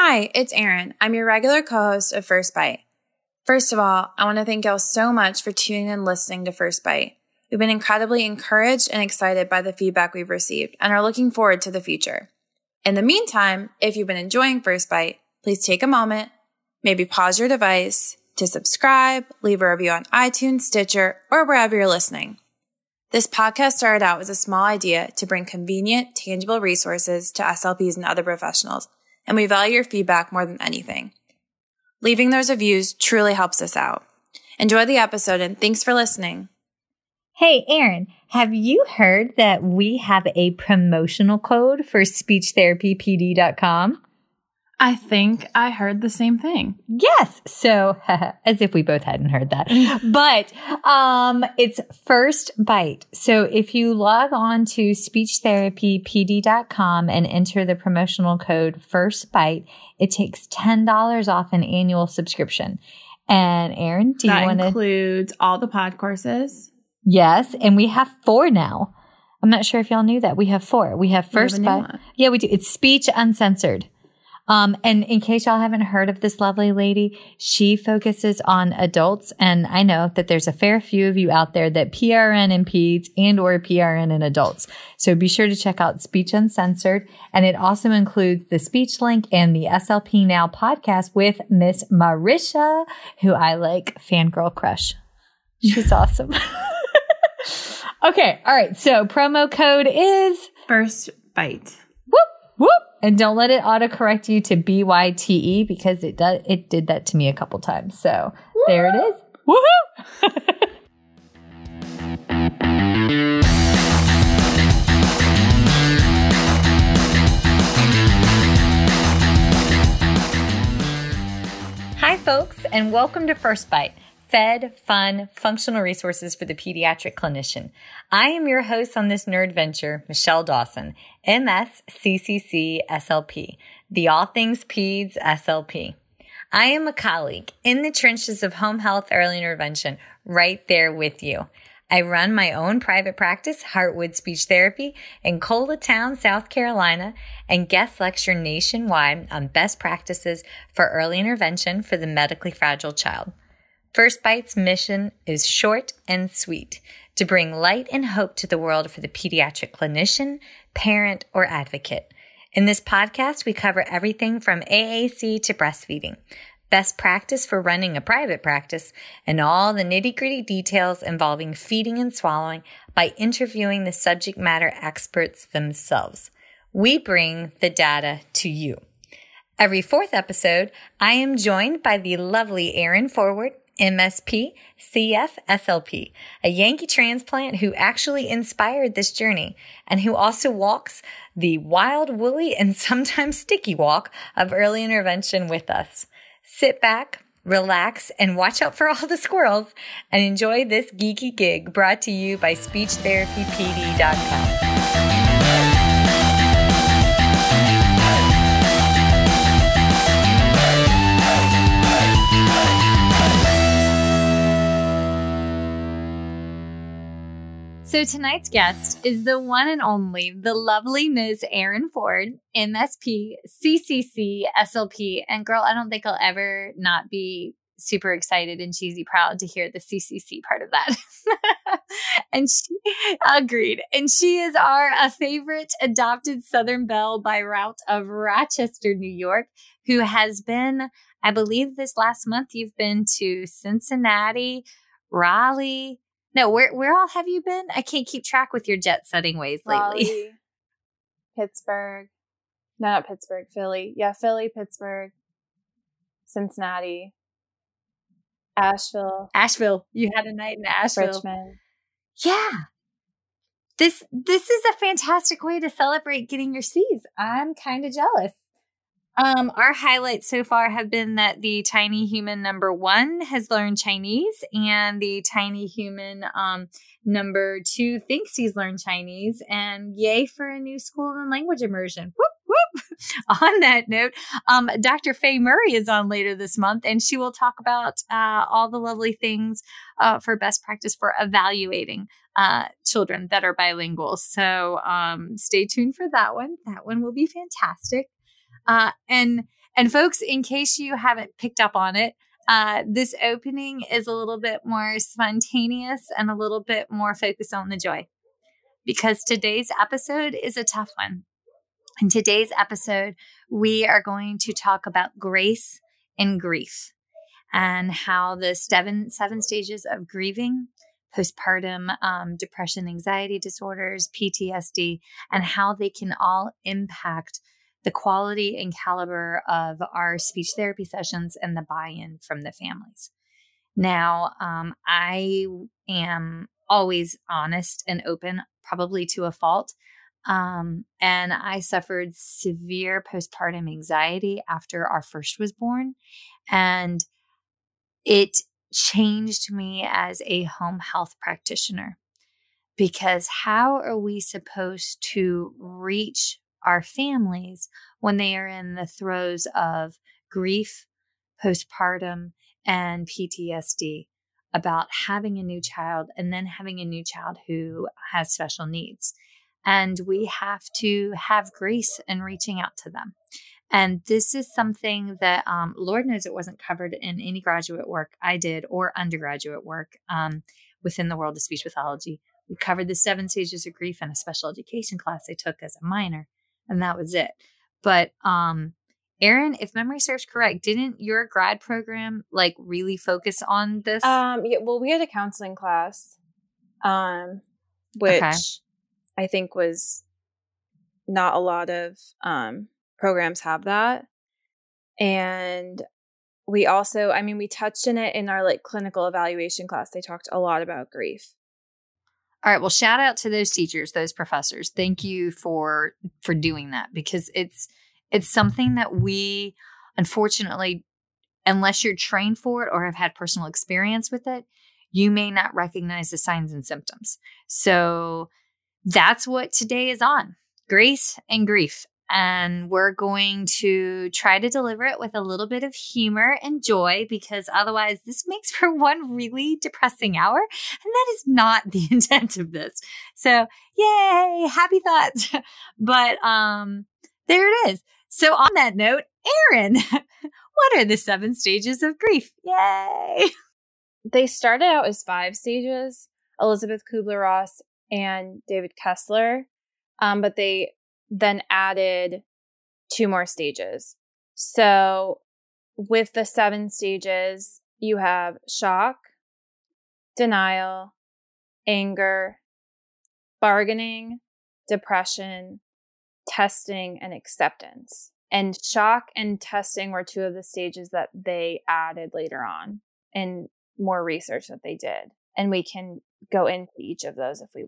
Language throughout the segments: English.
Hi, it's Erin. I'm your regular co host of First Bite. First of all, I want to thank y'all so much for tuning in and listening to First Bite. We've been incredibly encouraged and excited by the feedback we've received and are looking forward to the future. In the meantime, if you've been enjoying First Bite, please take a moment, maybe pause your device to subscribe, leave a review on iTunes, Stitcher, or wherever you're listening. This podcast started out as a small idea to bring convenient, tangible resources to SLPs and other professionals, and we value your feedback more than anything. Leaving those reviews truly helps us out. Enjoy the episode and thanks for listening. Hey, Erin, have you heard that we have a promotional code for speechtherapypd.com? I think I heard the same thing. Yes. So, as if we both hadn't heard that. but um, it's first bite. So, if you log on to speechtherapypd.com and enter the promotional code first bite, it takes $10 off an annual subscription. And Erin, do that you want to includes all the pod courses? Yes, and we have four now. I'm not sure if y'all knew that. We have four. We have first we have bite. Yeah, we do. It's speech uncensored. Um, and in case y'all haven't heard of this lovely lady, she focuses on adults. And I know that there's a fair few of you out there that PRN in peds and or PRN in adults. So be sure to check out Speech Uncensored. And it also includes the speech link and the SLP Now podcast with Miss Marisha, who I like fangirl crush. She's awesome. okay. All right. So promo code is First Bite. whoop, whoop. And don't let it autocorrect you to B-Y-T-E because it does, it did that to me a couple times. So there it is. Woohoo! Hi, folks, and welcome to First Bite fed, fun, functional resources for the pediatric clinician. I am your host on this nerd venture, Michelle Dawson, MS CCC SLP, the All Things Peds SLP. I am a colleague in the trenches of home health early intervention, right there with you. I run my own private practice, Heartwood Speech Therapy, in Coletown, South Carolina, and guest lecture nationwide on best practices for early intervention for the medically fragile child. First Bite's mission is short and sweet to bring light and hope to the world for the pediatric clinician, parent, or advocate. In this podcast, we cover everything from AAC to breastfeeding, best practice for running a private practice, and all the nitty gritty details involving feeding and swallowing by interviewing the subject matter experts themselves. We bring the data to you. Every fourth episode, I am joined by the lovely Erin Forward, MSP, CF, SLP, a Yankee transplant who actually inspired this journey and who also walks the wild, woolly, and sometimes sticky walk of early intervention with us. Sit back, relax, and watch out for all the squirrels and enjoy this geeky gig brought to you by SpeechTherapyPD.com. So tonight's guest is the one and only, the lovely Ms. Erin Ford, MSP, CCC, SLP. And girl, I don't think I'll ever not be super excited and cheesy proud to hear the CCC part of that. and she agreed. And she is our a favorite adopted Southern Belle by route of Rochester, New York, who has been, I believe this last month, you've been to Cincinnati, Raleigh, no, where where all have you been? I can't keep track with your jet setting ways lately. Raleigh, Pittsburgh. No, not Pittsburgh, Philly. Yeah, Philly, Pittsburgh, Cincinnati, Asheville, Asheville. You had a night in Asheville. Richmond. Yeah. This this is a fantastic way to celebrate getting your C's. I'm kind of jealous. Um, our highlights so far have been that the tiny human number one has learned Chinese, and the tiny human um, number two thinks he's learned Chinese. And yay for a new school and language immersion! Whoop whoop. on that note, um, Dr. Faye Murray is on later this month, and she will talk about uh, all the lovely things uh, for best practice for evaluating uh, children that are bilingual. So um, stay tuned for that one. That one will be fantastic. Uh, and And folks, in case you haven't picked up on it, uh, this opening is a little bit more spontaneous and a little bit more focused on the joy because today's episode is a tough one. In today's episode, we are going to talk about grace and grief and how the seven, seven stages of grieving, postpartum um, depression, anxiety disorders, PTSD, and how they can all impact the quality and caliber of our speech therapy sessions and the buy in from the families. Now, um, I am always honest and open, probably to a fault. Um, and I suffered severe postpartum anxiety after our first was born. And it changed me as a home health practitioner because how are we supposed to reach our families when they are in the throes of grief, postpartum, and PTSD about having a new child and then having a new child who has special needs. And we have to have grace in reaching out to them. And this is something that, um, Lord knows, it wasn't covered in any graduate work I did or undergraduate work um, within the world of speech pathology. We covered the seven stages of grief in a special education class I took as a minor and that was it. But um Erin, if memory serves correct, didn't your grad program like really focus on this? Um yeah, well we had a counseling class um which okay. I think was not a lot of um programs have that. And we also, I mean, we touched in it in our like clinical evaluation class. They talked a lot about grief. All right. Well, shout out to those teachers, those professors. Mm-hmm. Thank you for for doing that because it's it's something that we unfortunately unless you're trained for it or have had personal experience with it, you may not recognize the signs and symptoms. So that's what today is on. Grace and grief and we're going to try to deliver it with a little bit of humor and joy because otherwise this makes for one really depressing hour and that is not the intent of this. So yay! Happy thoughts. But um there it is. So on that note erin what are the seven stages of grief? Yay! They started out as five stages elizabeth kubler-ross and david kessler um, but they then added two more stages. So with the seven stages, you have shock, denial, anger, bargaining, depression, testing, and acceptance. And shock and testing were two of the stages that they added later on in more research that they did. And we can go into each of those if we,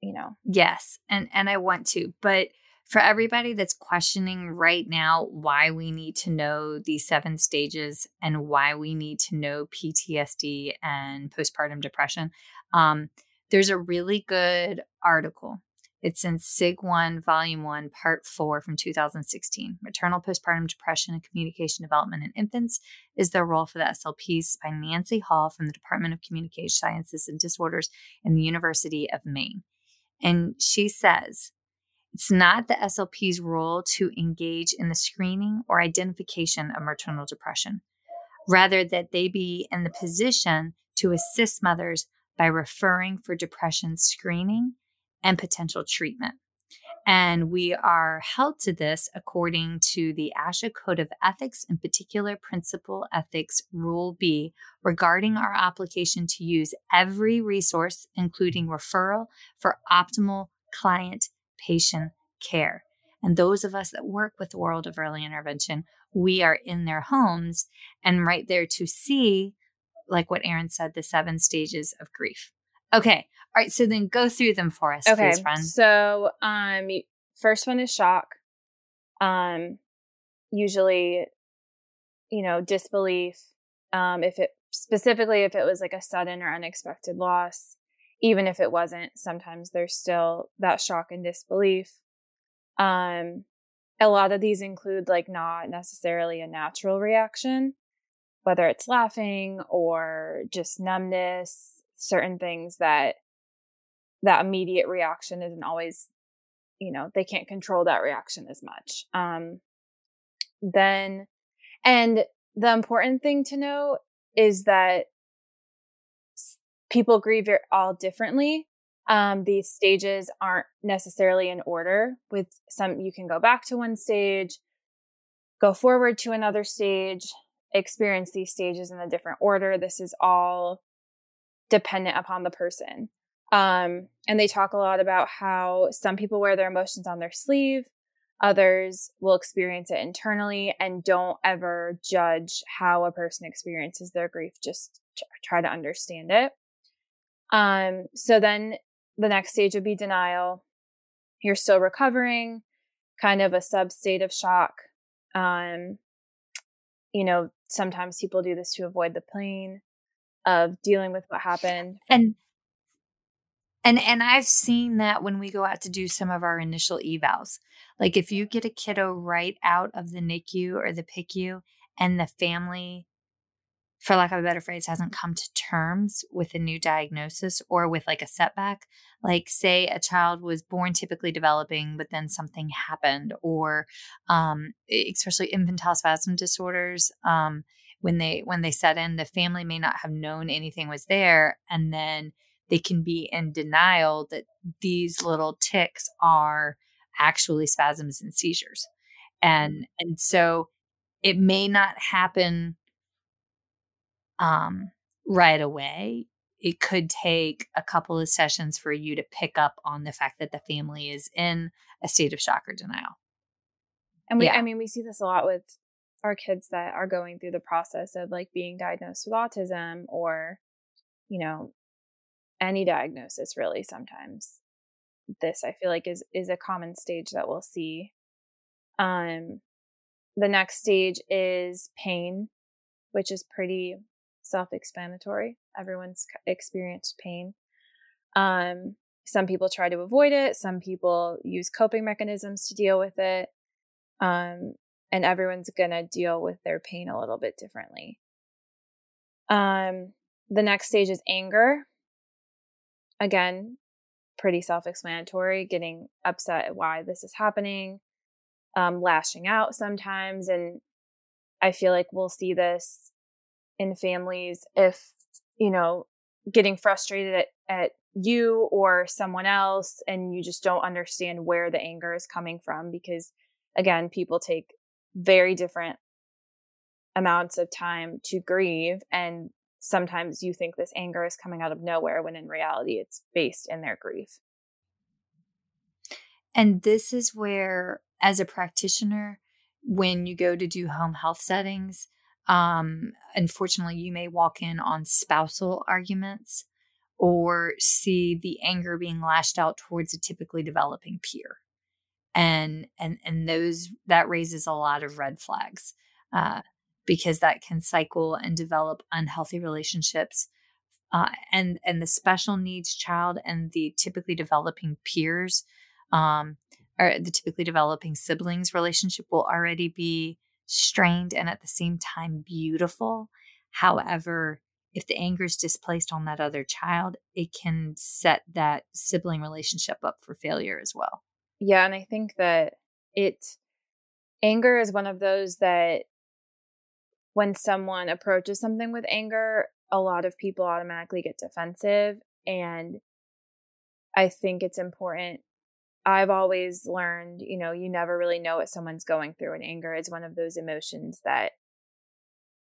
you know. Yes. And and I want to, but for everybody that's questioning right now why we need to know these seven stages and why we need to know PTSD and postpartum depression, um, there's a really good article. It's in SIG 1, Volume 1, Part 4 from 2016. Maternal Postpartum Depression and Communication Development in Infants is the role for the SLPs by Nancy Hall from the Department of Communication Sciences and Disorders in the University of Maine. And she says, it's not the SLP's role to engage in the screening or identification of maternal depression, rather, that they be in the position to assist mothers by referring for depression screening and potential treatment. And we are held to this according to the ASHA Code of Ethics, in particular, Principle Ethics Rule B, regarding our application to use every resource, including referral, for optimal client patient care. And those of us that work with the world of early intervention, we are in their homes and right there to see, like what Erin said, the seven stages of grief. Okay. All right. So then go through them for us, okay. please, friend. So, um, first one is shock. Um, usually, you know, disbelief. Um, if it specifically if it was like a sudden or unexpected loss, even if it wasn't, sometimes there's still that shock and disbelief. Um, a lot of these include like not necessarily a natural reaction, whether it's laughing or just numbness, certain things that that immediate reaction isn't always, you know, they can't control that reaction as much. Um, then And the important thing to know is that people grieve all differently. Um, these stages aren't necessarily in order. With some, you can go back to one stage, go forward to another stage, experience these stages in a different order. This is all dependent upon the person. Um, and they talk a lot about how some people wear their emotions on their sleeve, others will experience it internally, and don't ever judge how a person experiences their grief. Just try to understand it. Um, so then the next stage would be denial. You're still recovering, kind of a sub state of shock. Um, you know, sometimes people do this to avoid the pain of dealing with what happened. And and and I've seen that when we go out to do some of our initial evals. Like if you get a kiddo right out of the NICU or the PICU and the family for lack of a better phrase, hasn't come to terms with a new diagnosis or with like a setback. Like, say a child was born typically developing, but then something happened, or um, especially infantile spasm disorders. Um, when they when they set in, the family may not have known anything was there, and then they can be in denial that these little ticks are actually spasms and seizures, and and so it may not happen um, right away. It could take a couple of sessions for you to pick up on the fact that the family is in a state of shock or denial. And we, yeah. I mean, we see this a lot with our kids that are going through the process of like being diagnosed with autism or, you know, any diagnosis really sometimes. This I feel like is is a common stage that we'll see. Um the next stage is pain, which is pretty self explanatory. Everyone's experienced pain. Um, some people try to avoid it, some people use coping mechanisms to deal with it. Um, and everyone's going to deal with their pain a little bit differently. Um, the next stage is anger. Again, pretty self explanatory, getting upset at why this is happening, um, lashing out sometimes. And I feel like we'll see this in families if, you know, getting frustrated at, at you or someone else and you just don't understand where the anger is coming from because again people take very different amounts of time to grieve and sometimes you think this anger is coming out of nowhere when in reality it's based in their grief. And this is where as a practitioner when you go to do home health settings um, unfortunately, you may walk in on spousal arguments or see the anger being lashed out towards a typically developing peer. And and and those that raises a lot of red flags uh, because that can cycle and develop unhealthy relationships uh, and and the special needs child and the typically developing peers um, or the typically developing siblings relationship will already be strained and at the same time beautiful. However, if the anger is displaced on that other child, it can set that sibling relationship up for failure as well. Yeah, and I think that it anger is one of those that when someone approaches something with anger, a lot of people automatically get defensive and I think it's important I've always learned, you know, you never really know what someone's going through, and anger is one of those emotions that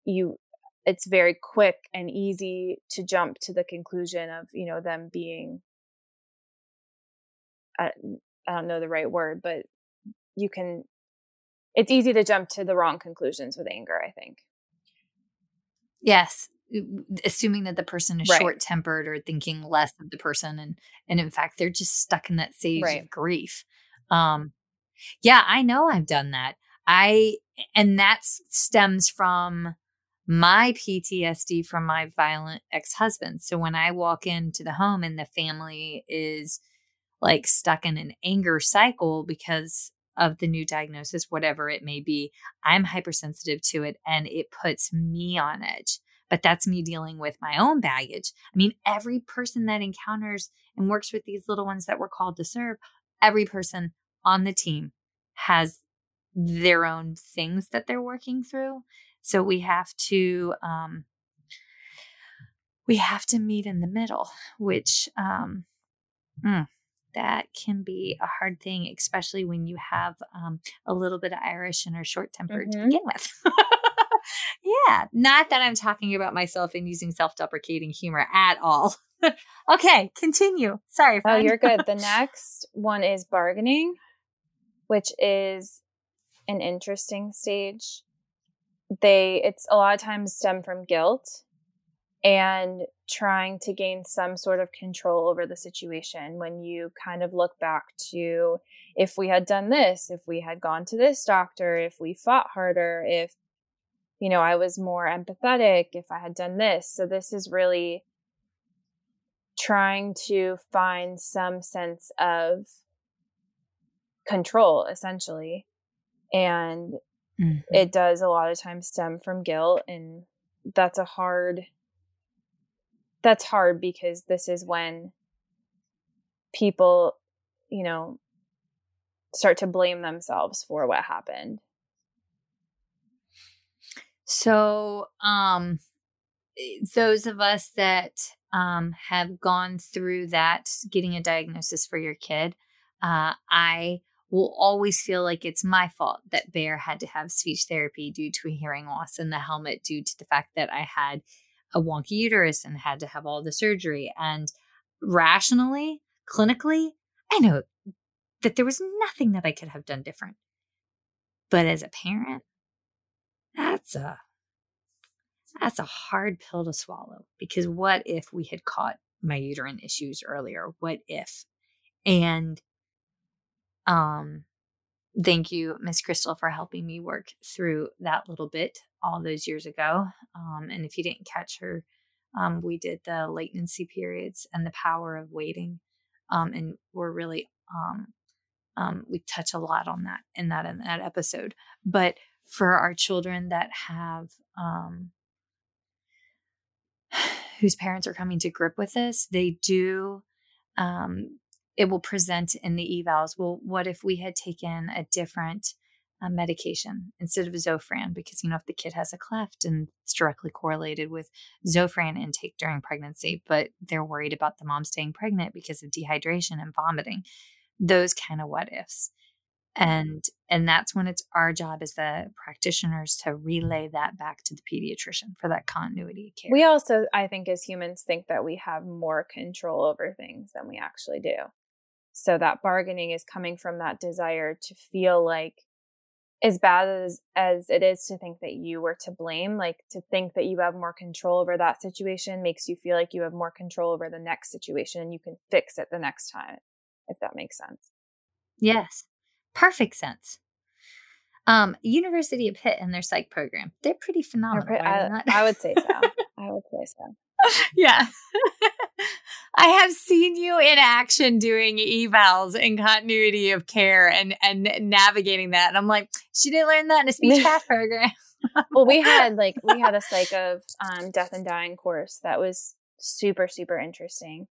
you, it's very quick and easy to jump to the conclusion of, you know, them being, I, I don't know the right word, but you can, it's easy to jump to the wrong conclusions with anger, I think. Yes assuming that the person is right. short tempered or thinking less of the person and and in fact they're just stuck in that stage right. of grief um yeah i know i've done that i and that stems from my ptsd from my violent ex-husband so when i walk into the home and the family is like stuck in an anger cycle because of the new diagnosis whatever it may be i'm hypersensitive to it and it puts me on edge but that's me dealing with my own baggage. I mean, every person that encounters and works with these little ones that we're called to serve, every person on the team has their own things that they're working through. So we have to um, we have to meet in the middle, which um, mm, that can be a hard thing, especially when you have um, a little bit of Irish and are short tempered mm-hmm. to begin with. yeah, not that I'm talking about myself and using self deprecating humor at all. okay, continue. Sorry. Oh, friend. Oh, you're good. The next one is bargaining, which is an interesting stage. They, it's a lot of times stem from guilt and trying to gain some sort of control over the situation when you kind of look back to if we had done this, if we had gone to this doctor, if we fought harder, if you know, I was more empathetic, if I had done this. So this is really trying to find some sense of control essentially. And mm-hmm. it does a lot of times stem from guilt and that's a hard that's hard because this is when people, you know, start to blame themselves for what happened. So, um, those of us that um, have gone through that, getting a diagnosis for your kid, uh, I will always feel like it's my fault that Bear had to have speech therapy due to a hearing loss and the helmet due to the fact that I had a wonky uterus and had to have all the surgery. And rationally, clinically, I know that there was nothing that I could have done different. But as a parent, that's a that's a hard pill to swallow because what if we had caught my uterine issues earlier? What if? And um thank you miss crystal for helping me work through that little bit all those years ago um, and if you didn't catch her um, we did the latency periods and the power of waiting um, and we're really um, um, we touch a lot on that in that in that episode but for our children that have um, whose parents are coming to grip with this they do um, it will present in the evals. Well, what if we had taken a different uh, medication instead of Zofran? Because, you know, if the kid has a cleft and it's directly correlated with Zofran intake during pregnancy, but they're worried about the mom staying pregnant because of dehydration and vomiting, those kind of what ifs. And and that's when it's our job as the practitioners to relay that back to the pediatrician for that continuity of care. We also, I think, as humans, think that we have more control over things than we actually do. So that bargaining is coming from that desire to feel like as bad as as it is to think that you were to blame, like to think that you have more control over that situation makes you feel like you have more control over the next situation and you can fix it the next time, if that makes sense. Yes. Perfect sense. Um, University of Pitt and their psych program, they're pretty phenomenal. They're pretty, I, I would say so. I would say so. yeah. I have seen you in action doing evals and continuity of care and and navigating that. And I'm like, she didn't learn that in a speech path program. well, we had like we had a psych of um, death and dying course that was super super interesting.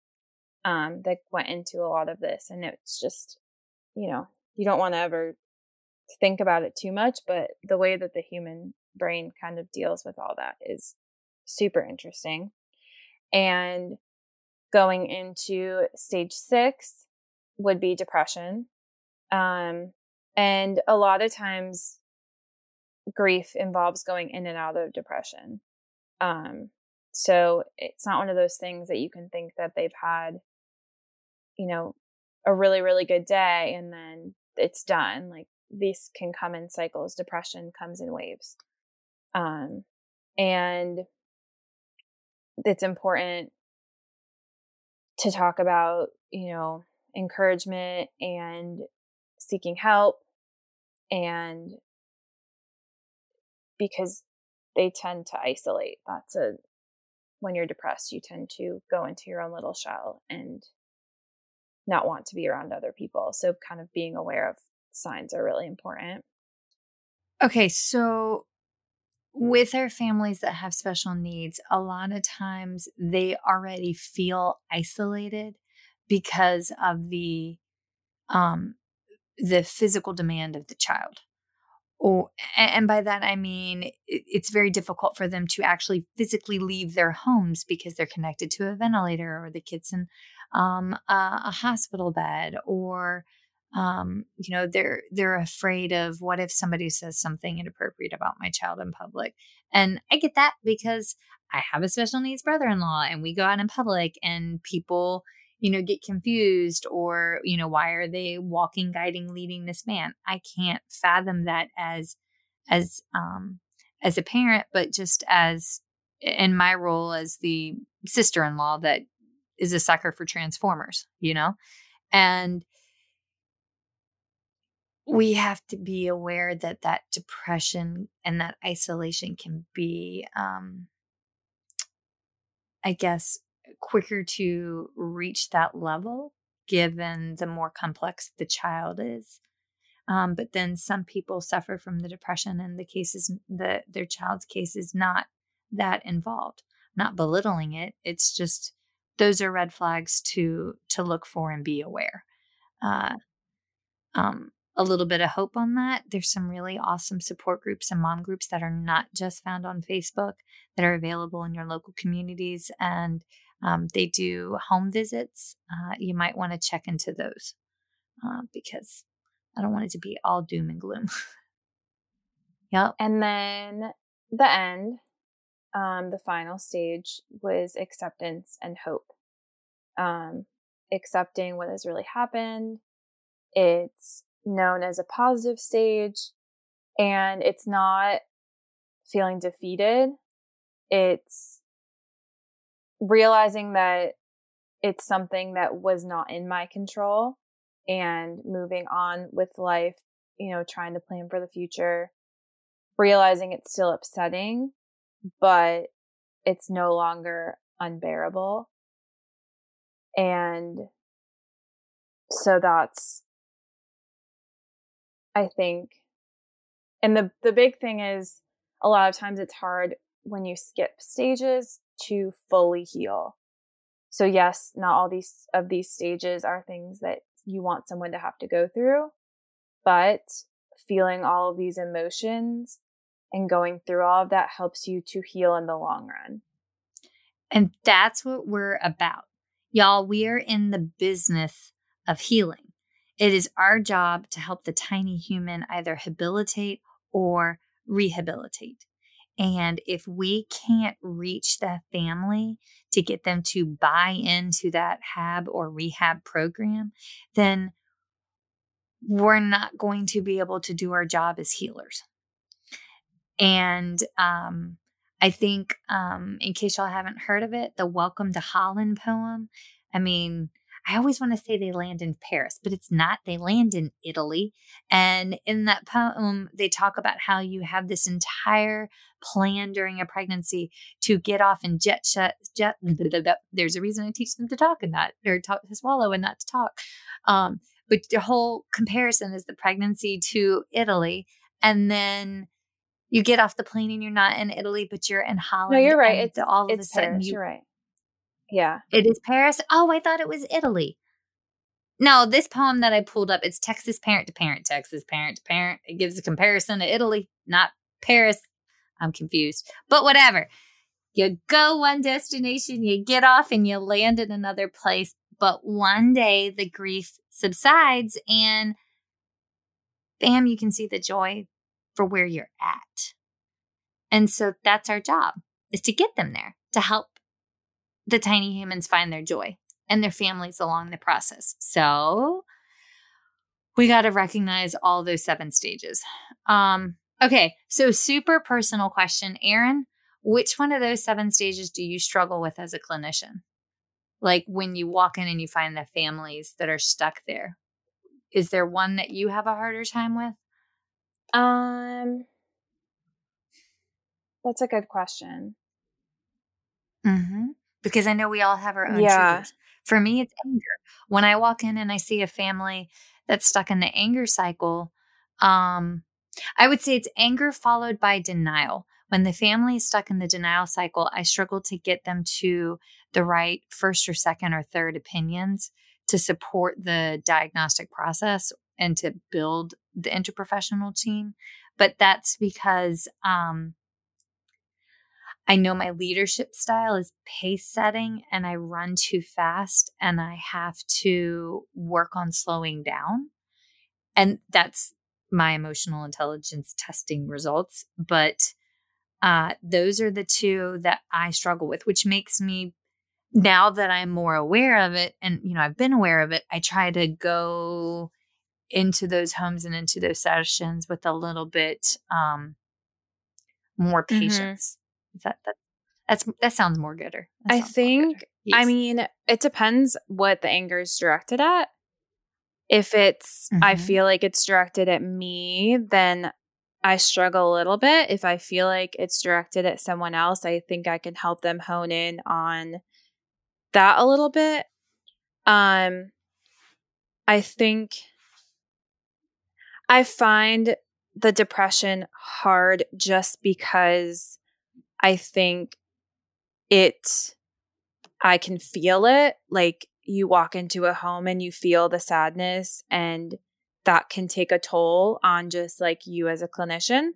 Um, that went into a lot of this, and it's just, you know, you don't want to ever think about it too much, but the way that the human brain kind of deals with all that is super interesting. And going into stage six would be depression. Um, and a lot of times, grief involves going in and out of depression. Um, so it's not one of those things that you can think that they've had, you know, a really, really good day and then it's done. Like these can come in cycles. Depression comes in waves. Um, and it's important to talk about, you know, encouragement and seeking help and because they tend to isolate. That's a when you're depressed, you tend to go into your own little shell and not want to be around other people. So kind of being aware of signs are really important. Okay, so with our families that have special needs, a lot of times they already feel isolated because of the um the physical demand of the child or and by that i mean it's very difficult for them to actually physically leave their homes because they're connected to a ventilator or the kids in um, a, a, hospital bed or um, you know they're they're afraid of what if somebody says something inappropriate about my child in public. And i get that because i have a special needs brother-in-law and we go out in public and people you know get confused or you know why are they walking guiding leading this man? I can't fathom that as as um as a parent but just as in my role as the sister-in-law that is a sucker for transformers you know? And we have to be aware that that depression and that isolation can be um i guess quicker to reach that level given the more complex the child is. Um, but then some people suffer from the depression and the cases that their child's case is not that involved not belittling it it's just those are red flags to to look for and be aware uh, um, a little bit of hope on that. There's some really awesome support groups and mom groups that are not just found on Facebook that are available in your local communities, and um, they do home visits. Uh, you might want to check into those uh, because I don't want it to be all doom and gloom. yep. And then the end, um, the final stage was acceptance and hope. Um, accepting what has really happened. It's known as a positive stage and it's not feeling defeated. It's realizing that it's something that was not in my control and moving on with life, you know, trying to plan for the future, realizing it's still upsetting, but it's no longer unbearable. And so that's I think. And the the big thing is a lot of times it's hard when you skip stages to fully heal. So yes, not all these of these stages are things that you want someone to have to go through, but feeling all of these emotions and going through all of that helps you to heal in the long run. And that's what we're about. Y'all, we are in the business of healing. It is our job to help the tiny human either habilitate or rehabilitate. And if we can't reach the family to get them to buy into that HAB or rehab program, then we're not going to be able to do our job as healers. And um, I think, um, in case y'all haven't heard of it, the Welcome to Holland poem, I mean, I always want to say they land in Paris, but it's not. They land in Italy. And in that poem, they talk about how you have this entire plan during a pregnancy to get off and jet shut jet there's a reason I teach them to talk and not or talk to swallow and not to talk. Um, but the whole comparison is the pregnancy to Italy. And then you get off the plane and you're not in Italy, but you're in Holland. No, you're right. It's all of it's a sudden Paris, you, you're right. Yeah. It is Paris. Oh, I thought it was Italy. No, this poem that I pulled up, it's Texas parent to parent, Texas parent to parent. It gives a comparison to Italy, not Paris. I'm confused, but whatever. You go one destination, you get off, and you land in another place. But one day the grief subsides, and bam, you can see the joy for where you're at. And so that's our job is to get them there, to help the tiny humans find their joy and their families along the process. So we got to recognize all those seven stages. Um, okay, so super personal question, Erin. Which one of those seven stages do you struggle with as a clinician? Like when you walk in and you find the families that are stuck there, is there one that you have a harder time with? Um, that's a good question. Mm-hmm because I know we all have our own yeah. triggers. For me, it's anger. When I walk in and I see a family that's stuck in the anger cycle, um, I would say it's anger followed by denial. When the family is stuck in the denial cycle, I struggle to get them to the right first or second or third opinions to support the diagnostic process and to build the interprofessional team. but that's because um, I know my leadership style is pace setting and I run too fast and I have to work on slowing down. And that's my emotional intelligence testing results. But uh, those are the two that I struggle with, which makes me now that I'm more aware of it and you know I've been aware of it, I try to go into those homes and into those sessions with a little bit um, more mm-hmm. patience. Mm-hmm. Is that that that's that sounds more gooder. I think yes. I mean it depends what the anger is directed at. If it's mm-hmm. I feel like it's directed at me, then I struggle a little bit. If I feel like it's directed at someone else, I think I can help them hone in on that a little bit. Um I think I find the depression hard just because I think it I can feel it like you walk into a home and you feel the sadness and that can take a toll on just like you as a clinician.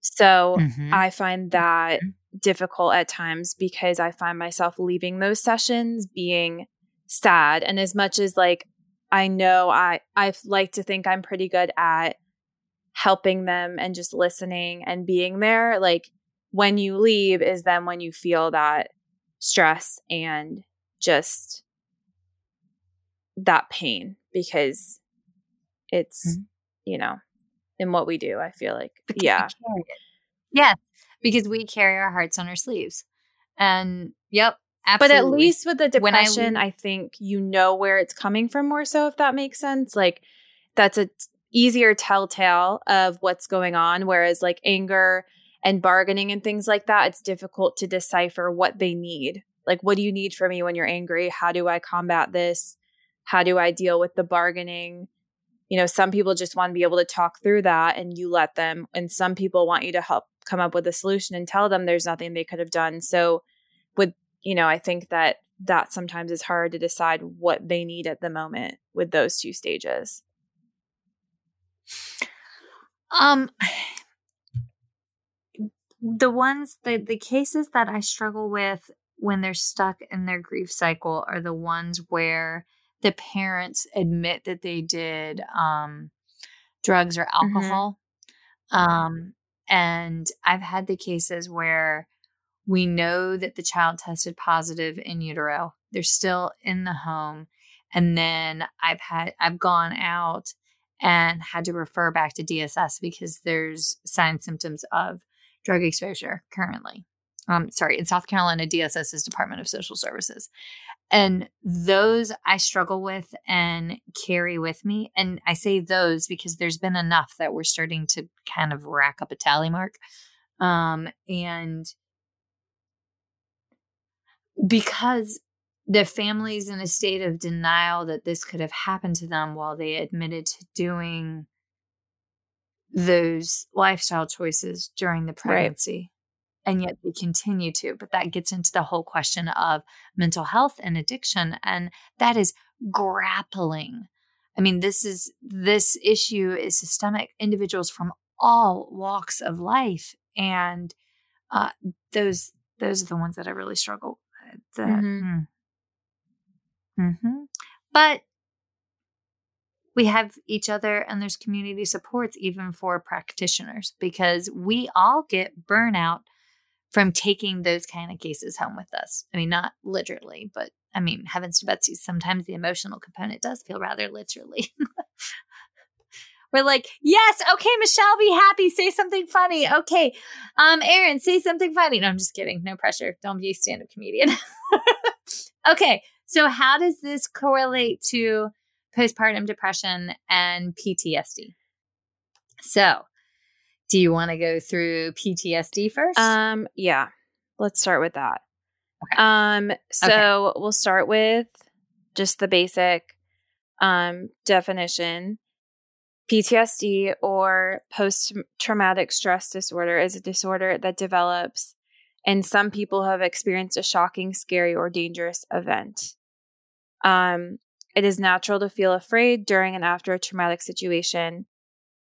So mm-hmm. I find that mm-hmm. difficult at times because I find myself leaving those sessions being sad and as much as like I know I I like to think I'm pretty good at helping them and just listening and being there. Like when you leave is then when you feel that stress and just that pain because it's mm-hmm. you know in what we do i feel like. Because yeah. yeah because we carry our hearts on our sleeves. And yep absolutely. but at least with the depression I, I think you know where it's coming from more so if that makes sense like that's a easier telltale of what's going on whereas like anger and bargaining and things like that, it's difficult to decipher what they need. Like, what do you need from me when you're angry? How do I combat this? How do I deal with the bargaining? You know, some people just want to be able to talk through that and you let them. And some people want you to help come up with a solution and tell them there's nothing they could have done. So, with, you know, I think that that sometimes is hard to decide what they need at the moment with those two stages. Um, the ones the the cases that I struggle with when they're stuck in their grief cycle are the ones where the parents admit that they did um, drugs or mm-hmm. alcohol. Mm-hmm. Um, and I've had the cases where we know that the child tested positive in utero. They're still in the home. And then I've had, I've gone out and had to refer back to DSS because there's signs, symptoms of drug exposure currently. Um, sorry, in South Carolina, DSS is Department of Social Services. And those I struggle with and carry with me. And I say those because there's been enough that we're starting to kind of rack up a tally mark. Um, and because the family's in a state of denial that this could have happened to them while they admitted to doing those lifestyle choices during the pregnancy. Right. And yet they continue to. But that gets into the whole question of mental health and addiction. And that is grappling. I mean, this is this issue is systemic. Individuals from all walks of life, and uh, those those are the ones that I really struggle. With. The, mm-hmm. Mm. Mm-hmm. But we have each other and there's community supports even for practitioners because we all get burnout from taking those kind of cases home with us. I mean, not literally, but I mean, heavens to Betsy, sometimes the emotional component does feel rather literally. We're like, yes, okay, Michelle, be happy, say something funny. Okay, um, Erin, say something funny. No, I'm just kidding. No pressure. Don't be a stand-up comedian. okay, so how does this correlate to postpartum depression and PTSD. So, do you want to go through PTSD first? Um, yeah. Let's start with that. Okay. Um, so okay. we'll start with just the basic um definition. PTSD or post traumatic stress disorder is a disorder that develops and some people have experienced a shocking, scary, or dangerous event. Um, it is natural to feel afraid during and after a traumatic situation.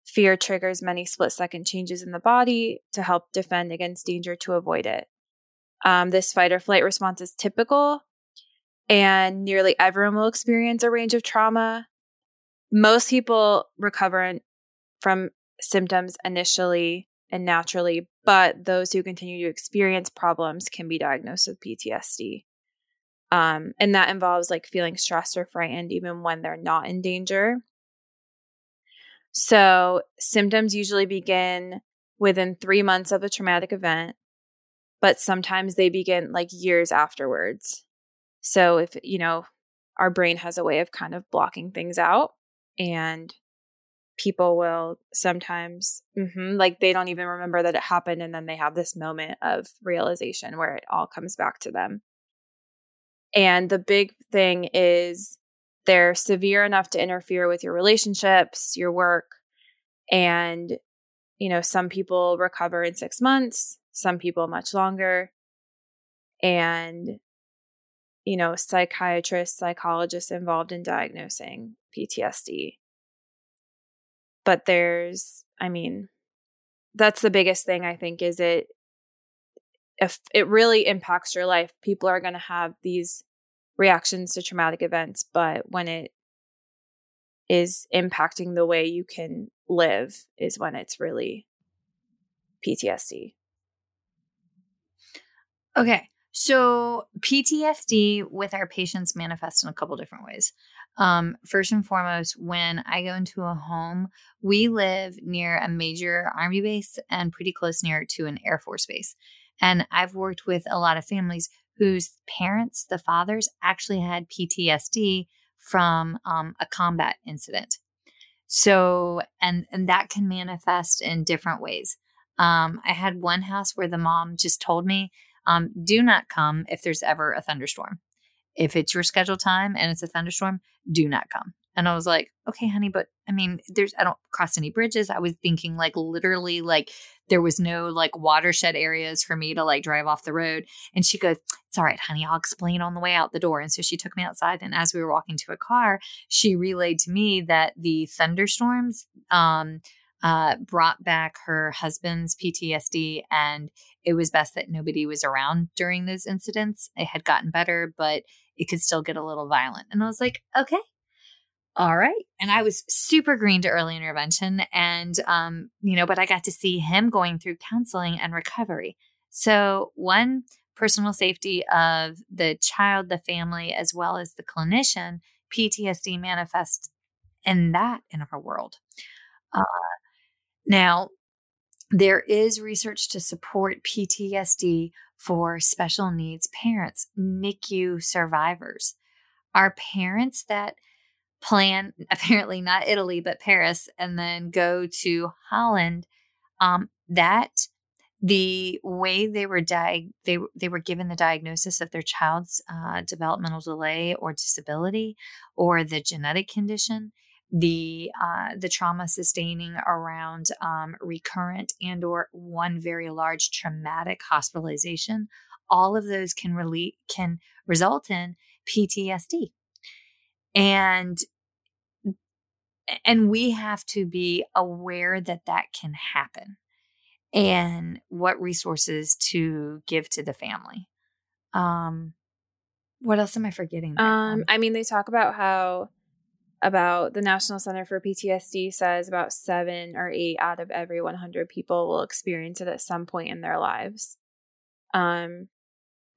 Fear triggers many split second changes in the body to help defend against danger to avoid it. Um, this fight or flight response is typical, and nearly everyone will experience a range of trauma. Most people recover from symptoms initially and naturally, but those who continue to experience problems can be diagnosed with PTSD. Um, and that involves like feeling stressed or frightened even when they're not in danger. So, symptoms usually begin within three months of a traumatic event, but sometimes they begin like years afterwards. So, if you know, our brain has a way of kind of blocking things out, and people will sometimes, mm-hmm, like, they don't even remember that it happened, and then they have this moment of realization where it all comes back to them. And the big thing is they're severe enough to interfere with your relationships, your work. And, you know, some people recover in six months, some people much longer. And, you know, psychiatrists, psychologists involved in diagnosing PTSD. But there's, I mean, that's the biggest thing I think is it if it really impacts your life, people are going to have these reactions to traumatic events, but when it is impacting the way you can live is when it's really PTSD. Okay. So PTSD with our patients manifests in a couple different ways. Um, first and foremost, when I go into a home, we live near a major army base and pretty close near to an Air Force base. And I've worked with a lot of families whose parents, the fathers, actually had PTSD from um, a combat incident. So, and and that can manifest in different ways. Um, I had one house where the mom just told me, um, "Do not come if there's ever a thunderstorm. If it's your scheduled time and it's a thunderstorm, do not come." And I was like, okay, honey, but I mean, there's, I don't cross any bridges. I was thinking like literally like there was no like watershed areas for me to like drive off the road. And she goes, it's all right, honey, I'll explain on the way out the door. And so she took me outside. And as we were walking to a car, she relayed to me that the thunderstorms, um, uh, brought back her husband's PTSD, and it was best that nobody was around during those incidents. It had gotten better, but it could still get a little violent. And I was like, okay, all right. And I was super green to early intervention. And, um, you know, but I got to see him going through counseling and recovery. So, one, personal safety of the child, the family, as well as the clinician, PTSD manifests in that in our world. Uh, now, there is research to support PTSD for special needs parents, NICU survivors. Are parents that plan apparently not Italy but Paris and then go to Holland um, that the way they were di- they they were given the diagnosis of their child's uh, developmental delay or disability or the genetic condition the uh, the trauma sustaining around um, recurrent and or one very large traumatic hospitalization all of those can really can result in PTSD and and we have to be aware that that can happen and what resources to give to the family. Um what else am i forgetting um? I mean they talk about how about the national center for ptsd says about seven or eight out of every 100 people will experience it at some point in their lives um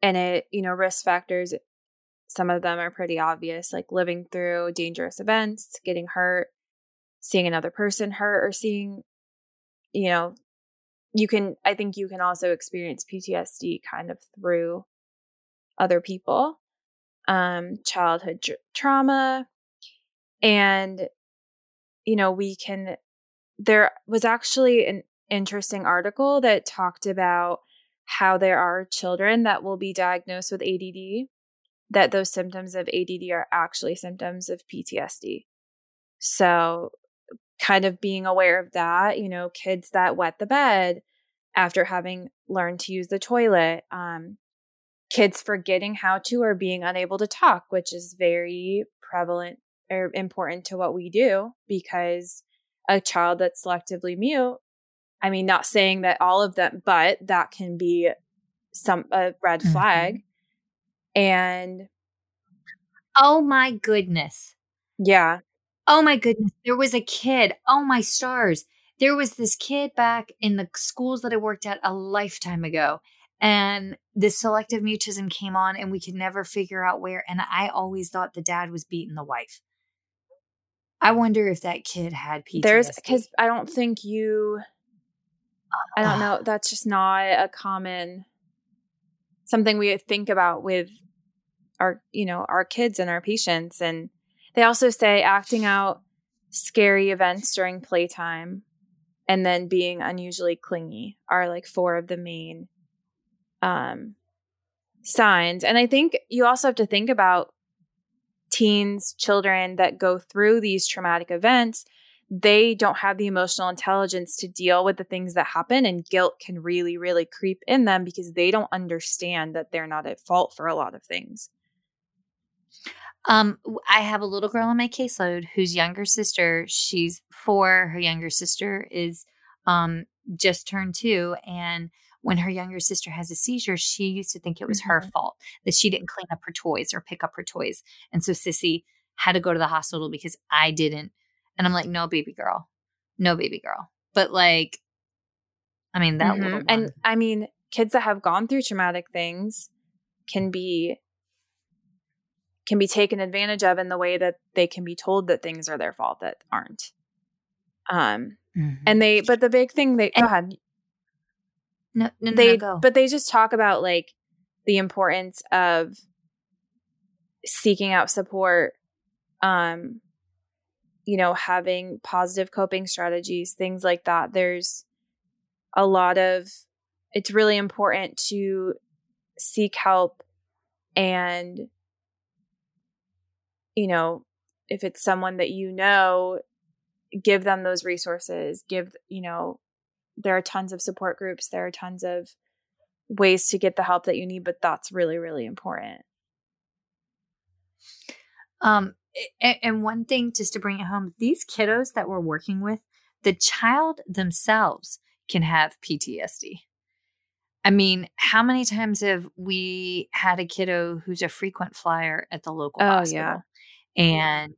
and it you know risk factors some of them are pretty obvious, like living through dangerous events, getting hurt, seeing another person hurt, or seeing, you know, you can, I think you can also experience PTSD kind of through other people, um, childhood trauma. And, you know, we can, there was actually an interesting article that talked about how there are children that will be diagnosed with ADD that those symptoms of ADD are actually symptoms of PTSD. So, kind of being aware of that, you know, kids that wet the bed after having learned to use the toilet, um, kids forgetting how to or being unable to talk, which is very prevalent or important to what we do because a child that's selectively mute, I mean, not saying that all of them, but that can be some a red mm-hmm. flag. And oh my goodness. Yeah. Oh my goodness. There was a kid. Oh my stars. There was this kid back in the schools that I worked at a lifetime ago. And this selective mutism came on, and we could never figure out where. And I always thought the dad was beating the wife. I wonder if that kid had PTSD. There's because I don't think you. I don't know. That's just not a common something we think about with our, you know, our kids and our patients. And they also say acting out scary events during playtime and then being unusually clingy are like four of the main um, signs. And I think you also have to think about teens, children that go through these traumatic events. They don't have the emotional intelligence to deal with the things that happen, and guilt can really, really creep in them because they don't understand that they're not at fault for a lot of things. Um, I have a little girl on my caseload whose younger sister, she's four. Her younger sister is um just turned two. And when her younger sister has a seizure, she used to think it was mm-hmm. her fault that she didn't clean up her toys or pick up her toys. And so Sissy had to go to the hospital because I didn't. And I'm like, no, baby girl, no, baby girl. But like, I mean, that mm-hmm. And I mean, kids that have gone through traumatic things can be can be taken advantage of in the way that they can be told that things are their fault that aren't. Um, mm-hmm. and they, but the big thing they and, go ahead. No, no, no, they, no, but they just talk about like the importance of seeking out support. Um, you know, having positive coping strategies, things like that. There's a lot of. It's really important to seek help and you know, if it's someone that you know, give them those resources. Give, you know, there are tons of support groups, there are tons of ways to get the help that you need, but that's really, really important. Um, and one thing just to bring it home, these kiddos that we're working with, the child themselves can have PTSD. I mean, how many times have we had a kiddo who's a frequent flyer at the local oh, hospital? Yeah. And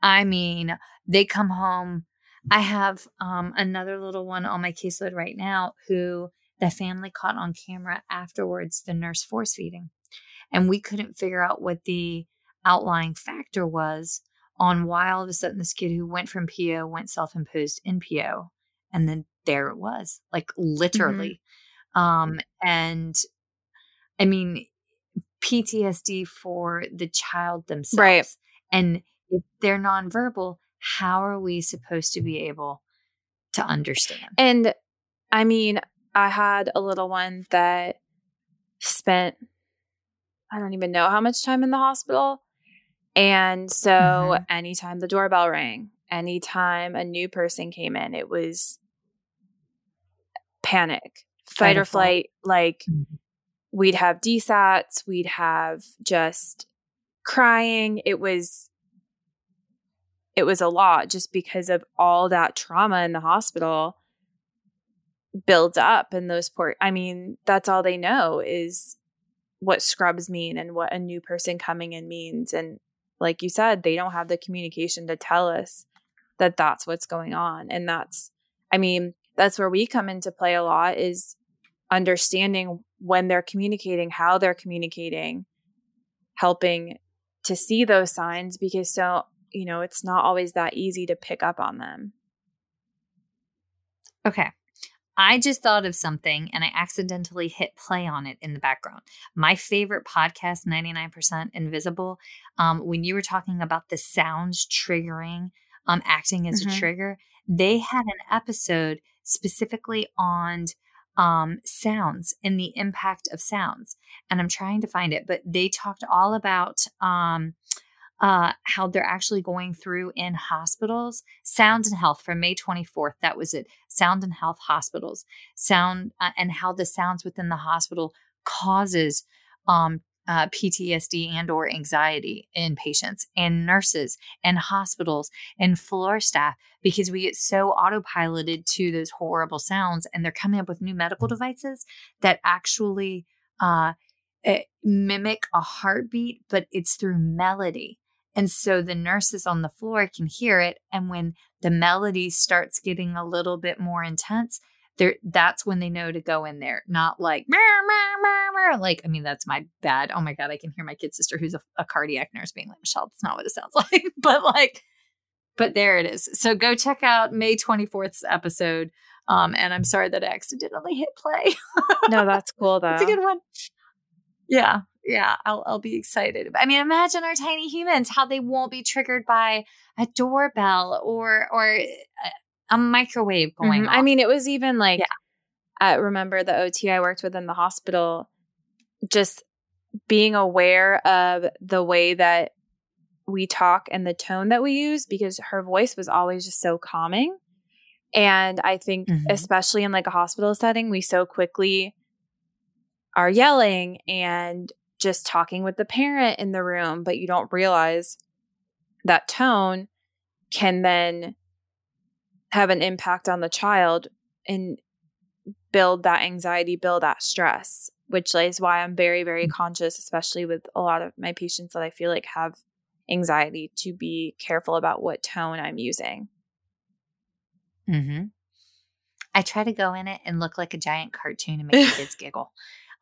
I mean, they come home. I have um, another little one on my caseload right now who the family caught on camera afterwards, the nurse force feeding. And we couldn't figure out what the outlying factor was on why all of a sudden this kid who went from PO went self imposed NPO. And then there it was, like literally. Mm-hmm. Um, and I mean, PTSD for the child themselves. Right. And if they're nonverbal, how are we supposed to be able to understand? And I mean, I had a little one that spent, I don't even know how much time in the hospital. And so mm-hmm. anytime the doorbell rang, anytime a new person came in, it was panic, fight, fight or flight. flight. Like mm-hmm. we'd have DSATs, we'd have just crying. It was it was a lot just because of all that trauma in the hospital builds up and those poor I mean, that's all they know is what scrubs mean and what a new person coming in means. And like you said, they don't have the communication to tell us that that's what's going on. And that's I mean, that's where we come into play a lot is understanding when they're communicating, how they're communicating, helping to see those signs because so you know it's not always that easy to pick up on them okay I just thought of something and I accidentally hit play on it in the background. My favorite podcast, 99% Invisible, um, when you were talking about the sounds triggering, um, acting as mm-hmm. a trigger, they had an episode specifically on um, sounds and the impact of sounds. And I'm trying to find it, but they talked all about um, uh, how they're actually going through in hospitals. Sound and Health from May 24th. That was it. Sound and Health hospitals. Sound uh, and how the sounds within the hospital causes um, uh, PTSD and or anxiety in patients and nurses and hospitals and floor staff because we get so autopiloted to those horrible sounds and they're coming up with new medical devices that actually uh, eh, mimic a heartbeat, but it's through melody. And so the nurses on the floor can hear it. And when the melody starts getting a little bit more intense, there that's when they know to go in there, not like like I mean that's my bad. Oh my god, I can hear my kid sister who's a, a cardiac nurse being like Michelle. That's not what it sounds like, but like, but there it is. So go check out May twenty fourth's episode. Um, and I'm sorry that I accidentally hit play. no, that's cool though. That's a good one. Yeah, yeah, I'll I'll be excited. I mean, imagine our tiny humans how they won't be triggered by a doorbell or or a microwave going mm-hmm. I mean, it was even like, yeah. I remember the OT I worked with in the hospital, just being aware of the way that we talk and the tone that we use because her voice was always just so calming. And I think, mm-hmm. especially in like a hospital setting, we so quickly are yelling and just talking with the parent in the room, but you don't realize that tone can then have an impact on the child and build that anxiety, build that stress, which is why I'm very, very mm. conscious, especially with a lot of my patients that I feel like have anxiety, to be careful about what tone I'm using. Mm-hmm. I try to go in it and look like a giant cartoon and make the kids giggle.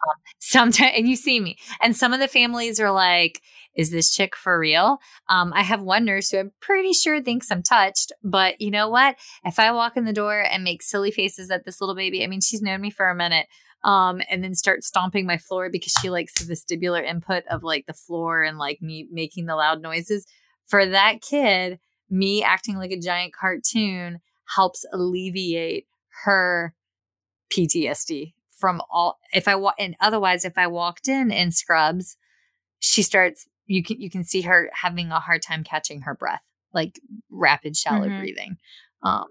Um, sometimes, and you see me, and some of the families are like, "Is this chick for real?" Um, I have one nurse who I'm pretty sure thinks I'm touched, but you know what? If I walk in the door and make silly faces at this little baby, I mean, she's known me for a minute. Um, and then start stomping my floor because she likes the vestibular input of like the floor and like me making the loud noises. For that kid, me acting like a giant cartoon helps alleviate her PTSD from all if I walk and otherwise if I walked in in scrubs, she starts you can you can see her having a hard time catching her breath, like rapid shallow mm-hmm. breathing. Um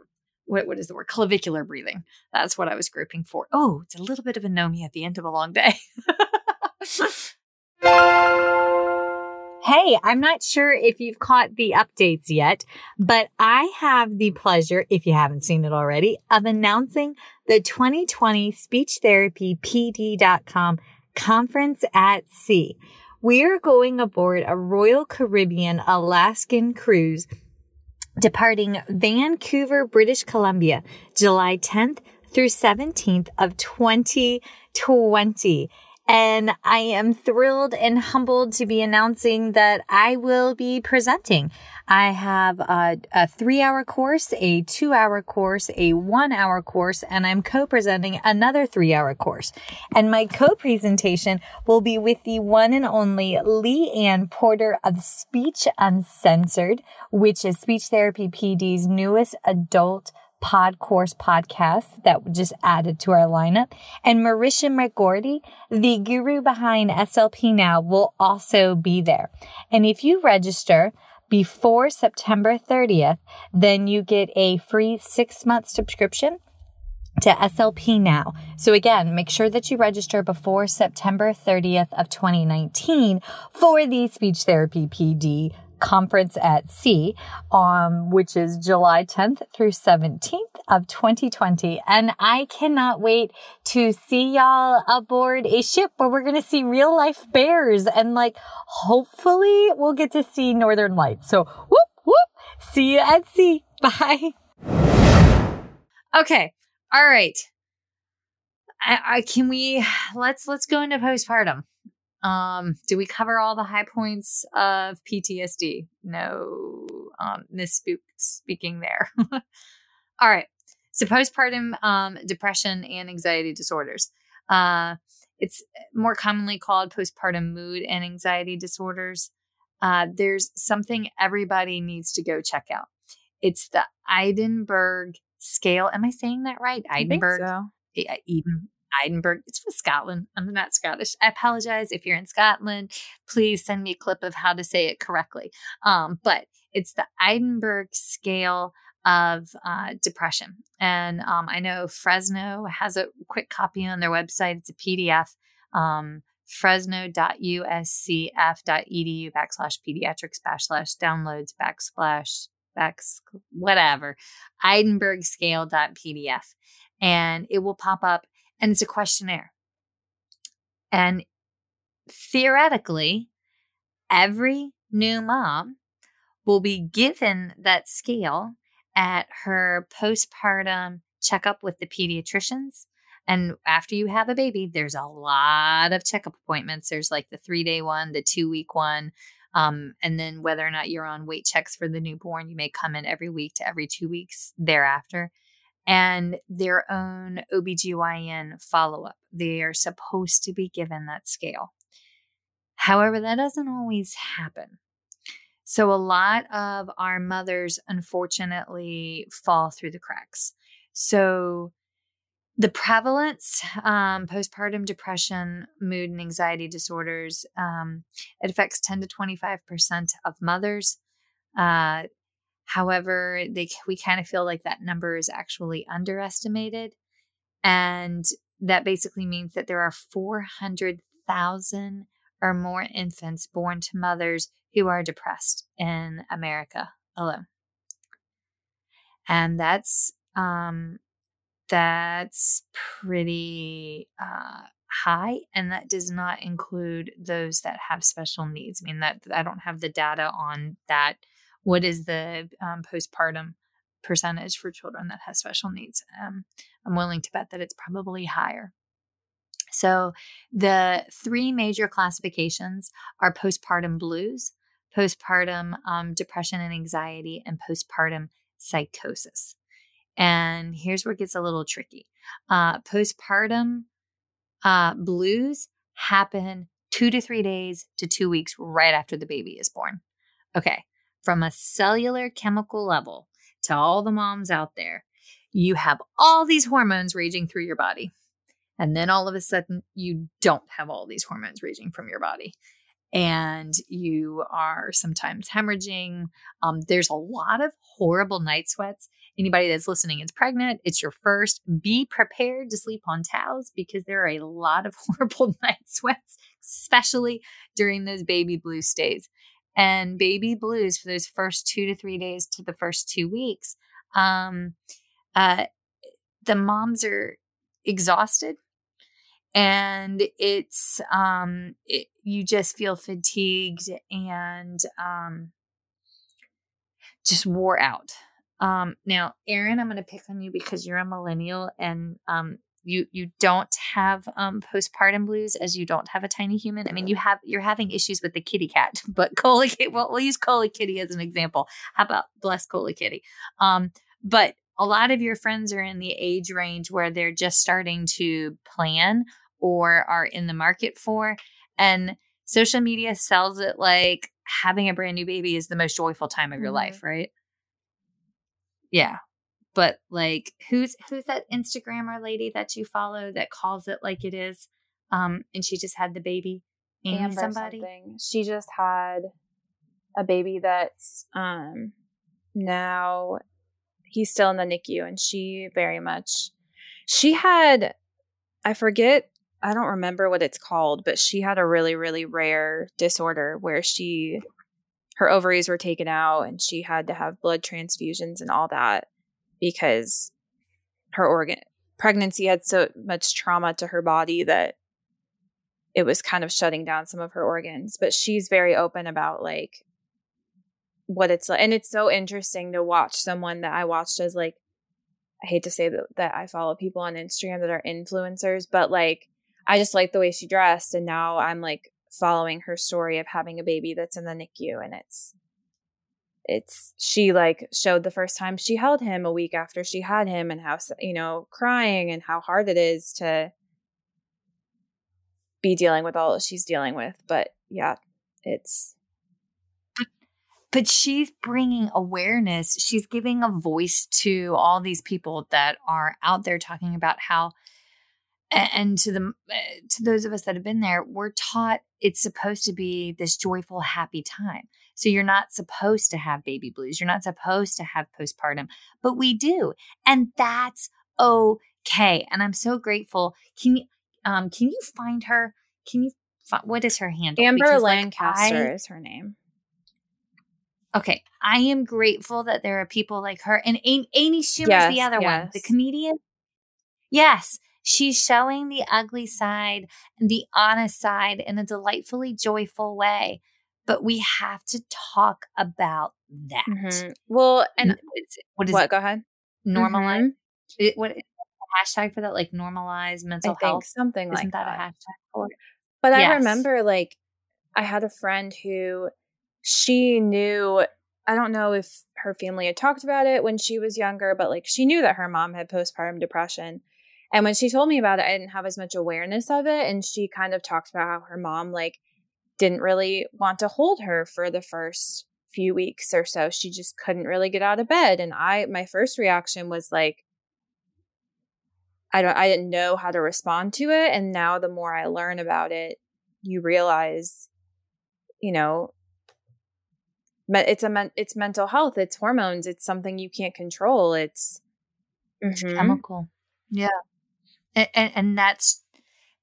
what, what is the word? Clavicular breathing. That's what I was grouping for. Oh, it's a little bit of anomia at the end of a long day. Hey, I'm not sure if you've caught the updates yet, but I have the pleasure, if you haven't seen it already, of announcing the 2020 Speech Therapy PD.com conference at sea. We are going aboard a Royal Caribbean Alaskan cruise departing Vancouver, British Columbia, July 10th through 17th of 2020. And I am thrilled and humbled to be announcing that I will be presenting. I have a, a three hour course, a two hour course, a one hour course, and I'm co-presenting another three hour course. And my co-presentation will be with the one and only Lee Ann Porter of Speech Uncensored, which is Speech Therapy PD's newest adult pod course podcast that just added to our lineup. And Marisha McGordy, the guru behind SLP Now, will also be there. And if you register before September 30th, then you get a free six month subscription to SLP now. So again, make sure that you register before September 30th of 2019 for the speech therapy PD conference at sea, um, which is July 10th through 17th of 2020. And I cannot wait to see y'all aboard a ship where we're going to see real life bears and like, hopefully we'll get to see northern lights. So whoop, whoop. See you at sea. Bye. Okay. All right. I, I, can we let's let's go into postpartum. Um, do we cover all the high points of PTSD? No, um, speaking there. all right. So postpartum um, depression and anxiety disorders. Uh, it's more commonly called postpartum mood and anxiety disorders. Uh, there's something everybody needs to go check out. It's the Edinburgh scale. Am I saying that right? Edinburgh. so. Eden, Edinburgh. It's from Scotland. I'm not Scottish. I apologize if you're in Scotland. Please send me a clip of how to say it correctly. Um, but it's the Edinburgh scale of uh, depression. And um, I know Fresno has a quick copy on their website. It's a PDF. Um, fresno.uscf.edu backslash pediatrics backslash downloads backslash backs whatever eidenbergscale.pdf and it will pop up and it's a questionnaire and theoretically every new mom will be given that scale at her postpartum checkup with the pediatricians. And after you have a baby, there's a lot of checkup appointments. There's like the three day one, the two week one. Um, and then whether or not you're on weight checks for the newborn, you may come in every week to every two weeks thereafter. And their own OBGYN follow up. They are supposed to be given that scale. However, that doesn't always happen. So a lot of our mothers, unfortunately, fall through the cracks. So the prevalence, um, postpartum depression, mood and anxiety disorders, um, it affects 10 to 25% of mothers. Uh, however, they, we kind of feel like that number is actually underestimated. And that basically means that there are 400,000 or more infants born to mothers who are depressed in America alone. And that's um that's pretty uh high and that does not include those that have special needs. I mean that I don't have the data on that what is the um, postpartum percentage for children that have special needs. Um, I'm willing to bet that it's probably higher. So, the three major classifications are postpartum blues, postpartum um, depression and anxiety, and postpartum psychosis. And here's where it gets a little tricky uh, postpartum uh, blues happen two to three days to two weeks right after the baby is born. Okay, from a cellular chemical level to all the moms out there, you have all these hormones raging through your body. And then all of a sudden, you don't have all these hormones raging from your body. And you are sometimes hemorrhaging. Um, there's a lot of horrible night sweats. Anybody that's listening is pregnant, it's your first. Be prepared to sleep on towels because there are a lot of horrible night sweats, especially during those baby blue stays. And baby blues for those first two to three days to the first two weeks, um, uh, the moms are exhausted and it's um it, you just feel fatigued and um just wore out. Um now Erin i'm going to pick on you because you're a millennial and um you you don't have um postpartum blues as you don't have a tiny human i mean you have you're having issues with the kitty cat but Cola well, we'll use Cola Kitty as an example how about bless Cola Kitty um but a lot of your friends are in the age range where they're just starting to plan or are in the market for. And social media sells it like having a brand new baby is the most joyful time of your mm-hmm. life, right? Yeah. But like who's who's that Instagrammer lady that you follow that calls it like it is? Um, and she just had the baby. Amy somebody. Something. She just had a baby that's um now he's still in the NICU and she very much she had I forget I don't remember what it's called, but she had a really, really rare disorder where she, her ovaries were taken out and she had to have blood transfusions and all that because her organ pregnancy had so much trauma to her body that it was kind of shutting down some of her organs. But she's very open about like what it's like. And it's so interesting to watch someone that I watched as like, I hate to say that, that I follow people on Instagram that are influencers, but like I just like the way she dressed. And now I'm like following her story of having a baby that's in the NICU. And it's, it's, she like showed the first time she held him a week after she had him and how, you know, crying and how hard it is to be dealing with all she's dealing with. But yeah, it's, but she's bringing awareness. She's giving a voice to all these people that are out there talking about how and to the eh, to those of us that have been there we're taught it's supposed to be this joyful happy time so you're not supposed to have baby blues you're not supposed to have postpartum but we do and that's okay and i'm so grateful can you um can you find her can you find, what is her handle? Amber because, Lancaster like, I, is her name. Okay, I am grateful that there are people like her and Amy, Amy Schumer's yes, the other yes. one, the comedian. Yes, she's showing the ugly side and the honest side in a delightfully joyful way. But we have to talk about that. Mm-hmm. Well, and what is what? It? Go ahead. Normalize. Mm-hmm. It, what hashtag for that? Like normalize mental I health. something Isn't like that, that a hashtag for it? But yes. I remember like I had a friend who she knew I don't know if her family had talked about it when she was younger, but like she knew that her mom had postpartum depression. And when she told me about it, I didn't have as much awareness of it. And she kind of talked about how her mom like didn't really want to hold her for the first few weeks or so. She just couldn't really get out of bed. And I my first reaction was like, I don't I didn't know how to respond to it. And now the more I learn about it, you realize, you know, but it's a it's mental health, it's hormones, it's something you can't control. It's, mm-hmm. chemical. Yeah. And, and and that's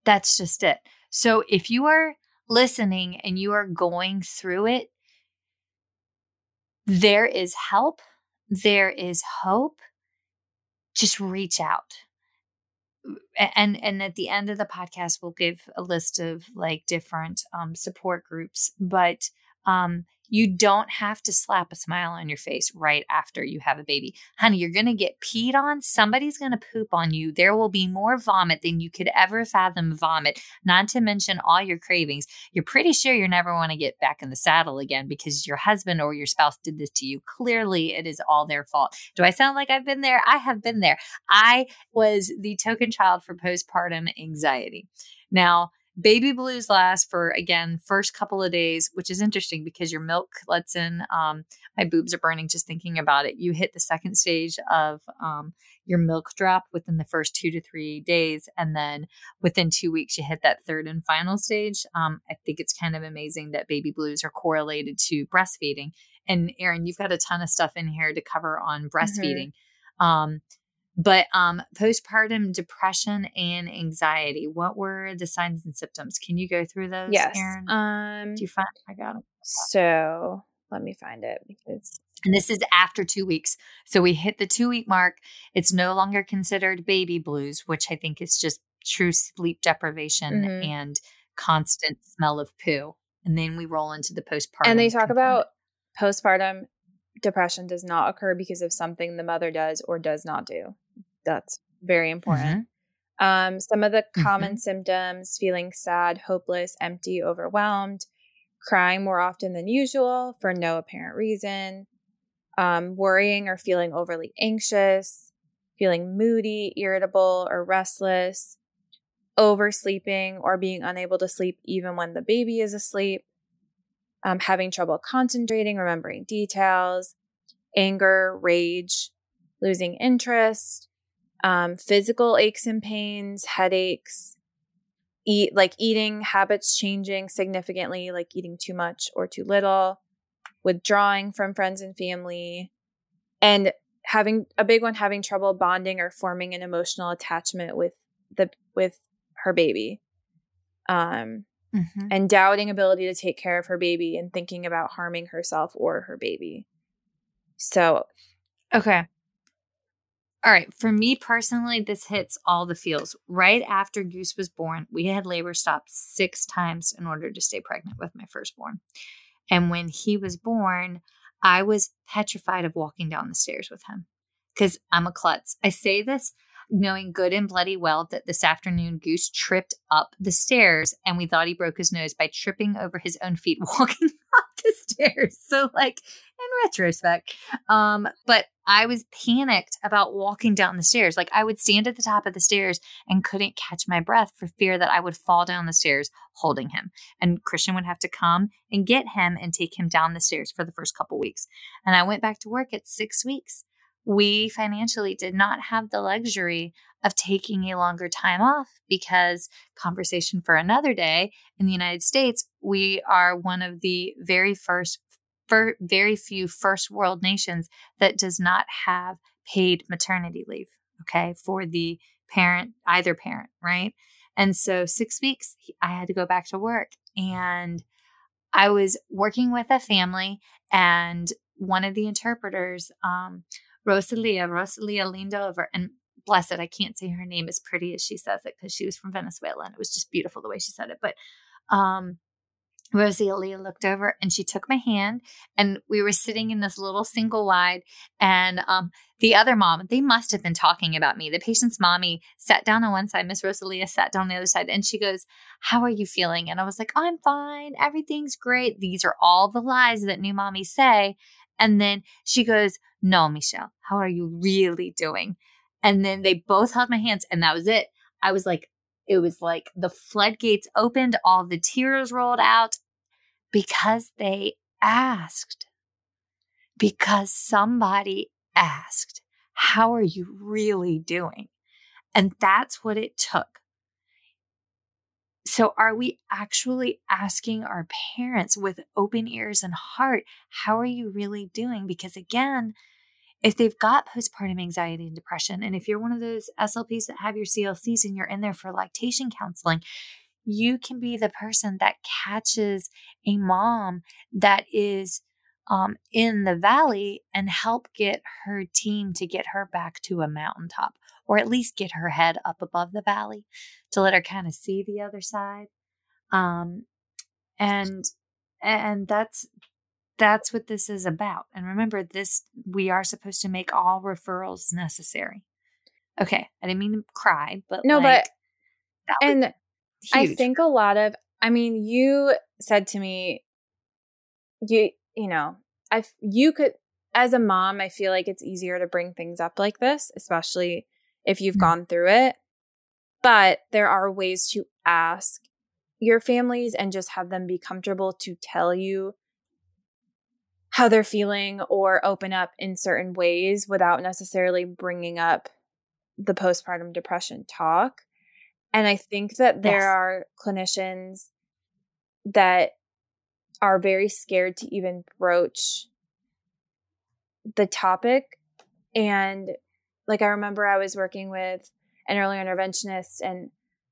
that's just it. So if you are listening and you are going through it, there is help, there is hope. Just reach out and and at the end of the podcast we'll give a list of like different um, support groups but um, you don't have to slap a smile on your face right after you have a baby. Honey, you're going to get peed on. Somebody's going to poop on you. There will be more vomit than you could ever fathom vomit, not to mention all your cravings. You're pretty sure you're never want to get back in the saddle again because your husband or your spouse did this to you. Clearly, it is all their fault. Do I sound like I've been there? I have been there. I was the token child for postpartum anxiety. Now, Baby blues last for again first couple of days, which is interesting because your milk lets in. Um, my boobs are burning just thinking about it. You hit the second stage of um, your milk drop within the first two to three days, and then within two weeks you hit that third and final stage. Um, I think it's kind of amazing that baby blues are correlated to breastfeeding. And Erin, you've got a ton of stuff in here to cover on mm-hmm. breastfeeding. Mm-hmm. Um, but um, postpartum depression and anxiety, what were the signs and symptoms? Can you go through those? Yes. Erin? Um, Do you find I got them? So let me find it because. And this is after two weeks. So we hit the two week mark. It's no longer considered baby blues, which I think is just true sleep deprivation mm-hmm. and constant smell of poo. And then we roll into the postpartum. And they talk component. about postpartum depression does not occur because of something the mother does or does not do. That's very important. Mm-hmm. Um, some of the common mm-hmm. symptoms feeling sad, hopeless, empty, overwhelmed, crying more often than usual for no apparent reason, um, worrying or feeling overly anxious, feeling moody, irritable, or restless, oversleeping or being unable to sleep even when the baby is asleep, um, having trouble concentrating, remembering details, anger, rage, losing interest, um, physical aches and pains, headaches, eat like eating habits changing significantly, like eating too much or too little, withdrawing from friends and family, and having a big one having trouble bonding or forming an emotional attachment with the with her baby. Um, mm-hmm. and doubting ability to take care of her baby and thinking about harming herself or her baby. So, okay. All right. For me personally, this hits all the feels. Right after Goose was born, we had labor stopped six times in order to stay pregnant with my firstborn. And when he was born, I was petrified of walking down the stairs with him because I'm a klutz. I say this knowing good and bloody well that this afternoon Goose tripped up the stairs and we thought he broke his nose by tripping over his own feet walking up the stairs. So, like, in retrospect, um, but I was panicked about walking down the stairs. Like, I would stand at the top of the stairs and couldn't catch my breath for fear that I would fall down the stairs holding him. And Christian would have to come and get him and take him down the stairs for the first couple weeks. And I went back to work at six weeks we financially did not have the luxury of taking a longer time off because conversation for another day in the United States, we are one of the very first very few first world nations that does not have paid maternity leave, okay, for the parent either parent, right? And so, six weeks, I had to go back to work. And I was working with a family, and one of the interpreters, um, Rosalia, Rosalia leaned over and bless it, I can't say her name as pretty as she says it because she was from Venezuela and it was just beautiful the way she said it. But um, Rosalia looked over and she took my hand and we were sitting in this little single wide and um, the other mom they must have been talking about me. The patient's mommy sat down on one side miss rosalia sat down on the other side and she goes how are you feeling? And i was like i'm fine. Everything's great. These are all the lies that new mommies say and then she goes no michelle how are you really doing and then they both held my hands and that was it i was like it was like the floodgates opened, all the tears rolled out because they asked. Because somebody asked, How are you really doing? And that's what it took. So, are we actually asking our parents with open ears and heart, How are you really doing? Because again, if they've got postpartum anxiety and depression, and if you're one of those SLPs that have your CLCs and you're in there for lactation counseling, you can be the person that catches a mom that is um, in the valley and help get her team to get her back to a mountaintop or at least get her head up above the valley to let her kind of see the other side um, and and that's that's what this is about. And remember, this we are supposed to make all referrals necessary. Okay, I didn't mean to cry, but no, like, but and. I think a lot of, I mean, you said to me, you you know, I you could as a mom, I feel like it's easier to bring things up like this, especially if you've mm-hmm. gone through it. But there are ways to ask your families and just have them be comfortable to tell you how they're feeling or open up in certain ways without necessarily bringing up the postpartum depression talk. And I think that there yes. are clinicians that are very scared to even broach the topic. And like, I remember I was working with an early interventionist and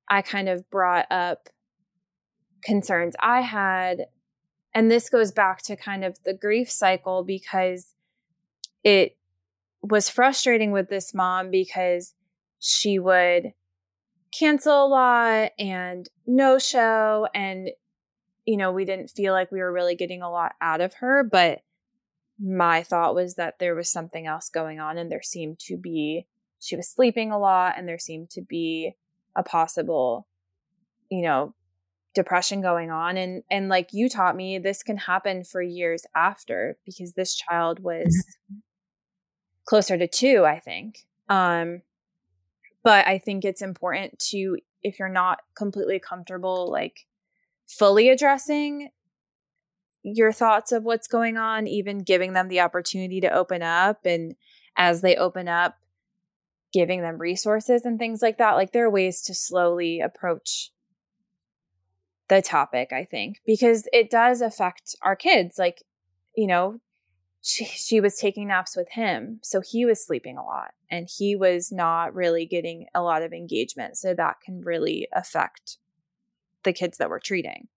I kind of brought up concerns I had and this goes back to kind of the grief cycle because it was frustrating with this mom because she would cancel a lot and no show and you know we didn't feel like we were really getting a lot out of her but my thought was that there was something else going on and there seemed to be she was sleeping a lot and there seemed to be a possible you know depression going on and and like you taught me this can happen for years after because this child was mm-hmm. closer to 2 I think um but I think it's important to if you're not completely comfortable like fully addressing your thoughts of what's going on even giving them the opportunity to open up and as they open up giving them resources and things like that like there are ways to slowly approach the topic, I think, because it does affect our kids. Like, you know, she, she was taking naps with him. So he was sleeping a lot and he was not really getting a lot of engagement. So that can really affect the kids that we're treating.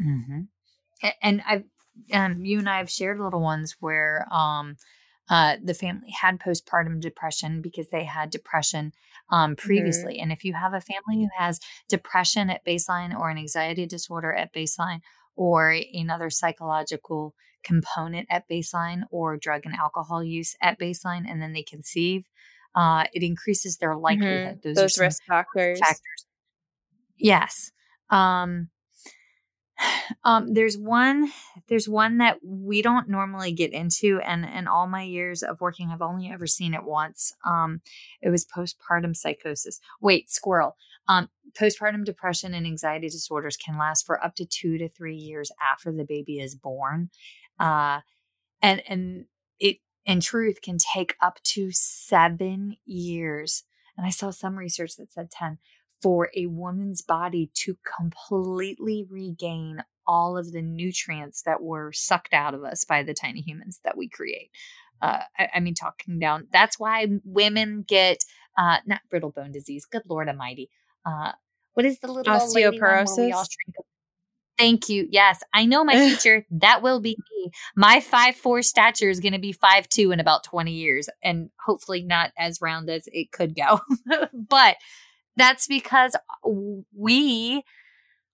Mm-hmm. And I've, um, you and I have shared little ones where, um, uh, the family had postpartum depression because they had depression um, mm-hmm. previously. Mm-hmm. And if you have a family who has depression at baseline or an anxiety disorder at baseline or another psychological component at baseline or drug and alcohol use at baseline, and then they conceive, uh, it increases their likelihood. Mm-hmm. Those, Those risk factors. factors. Yes. Um, um, there's one there's one that we don't normally get into and in all my years of working i've only ever seen it once. Um, it was postpartum psychosis. Wait squirrel. Um, postpartum depression and anxiety disorders can last for up to two to three years after the baby is born. Uh, and and it in truth can take up to seven years. And i saw some research that said 10 for a woman's body to completely regain all of the nutrients that were sucked out of us by the tiny humans that we create. Uh, I, I, mean, talking down, that's why women get uh, not brittle bone disease, good Lord Almighty, uh, what is the little osteoporosis? Thank you. Yes, I know my future. that will be me. My five four stature is going to be five two in about twenty years, and hopefully not as round as it could go. but that's because we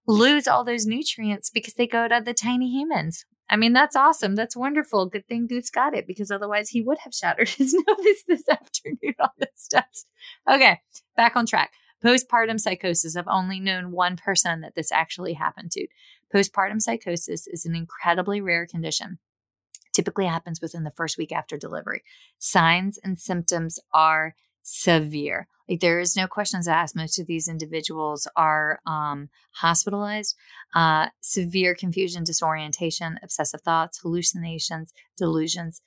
lose all those nutrients because they go to the tiny humans. I mean, that's awesome. That's wonderful. Good thing Goose got it because otherwise he would have shattered his nose this afternoon on the steps. Okay, back on track. Postpartum psychosis. I've only known one person that this actually happened to. Postpartum psychosis is an incredibly rare condition. Typically happens within the first week after delivery. Signs and symptoms are severe. Like there is no questions asked. Most of these individuals are um, hospitalized. Uh, severe confusion, disorientation, obsessive thoughts, hallucinations, delusions,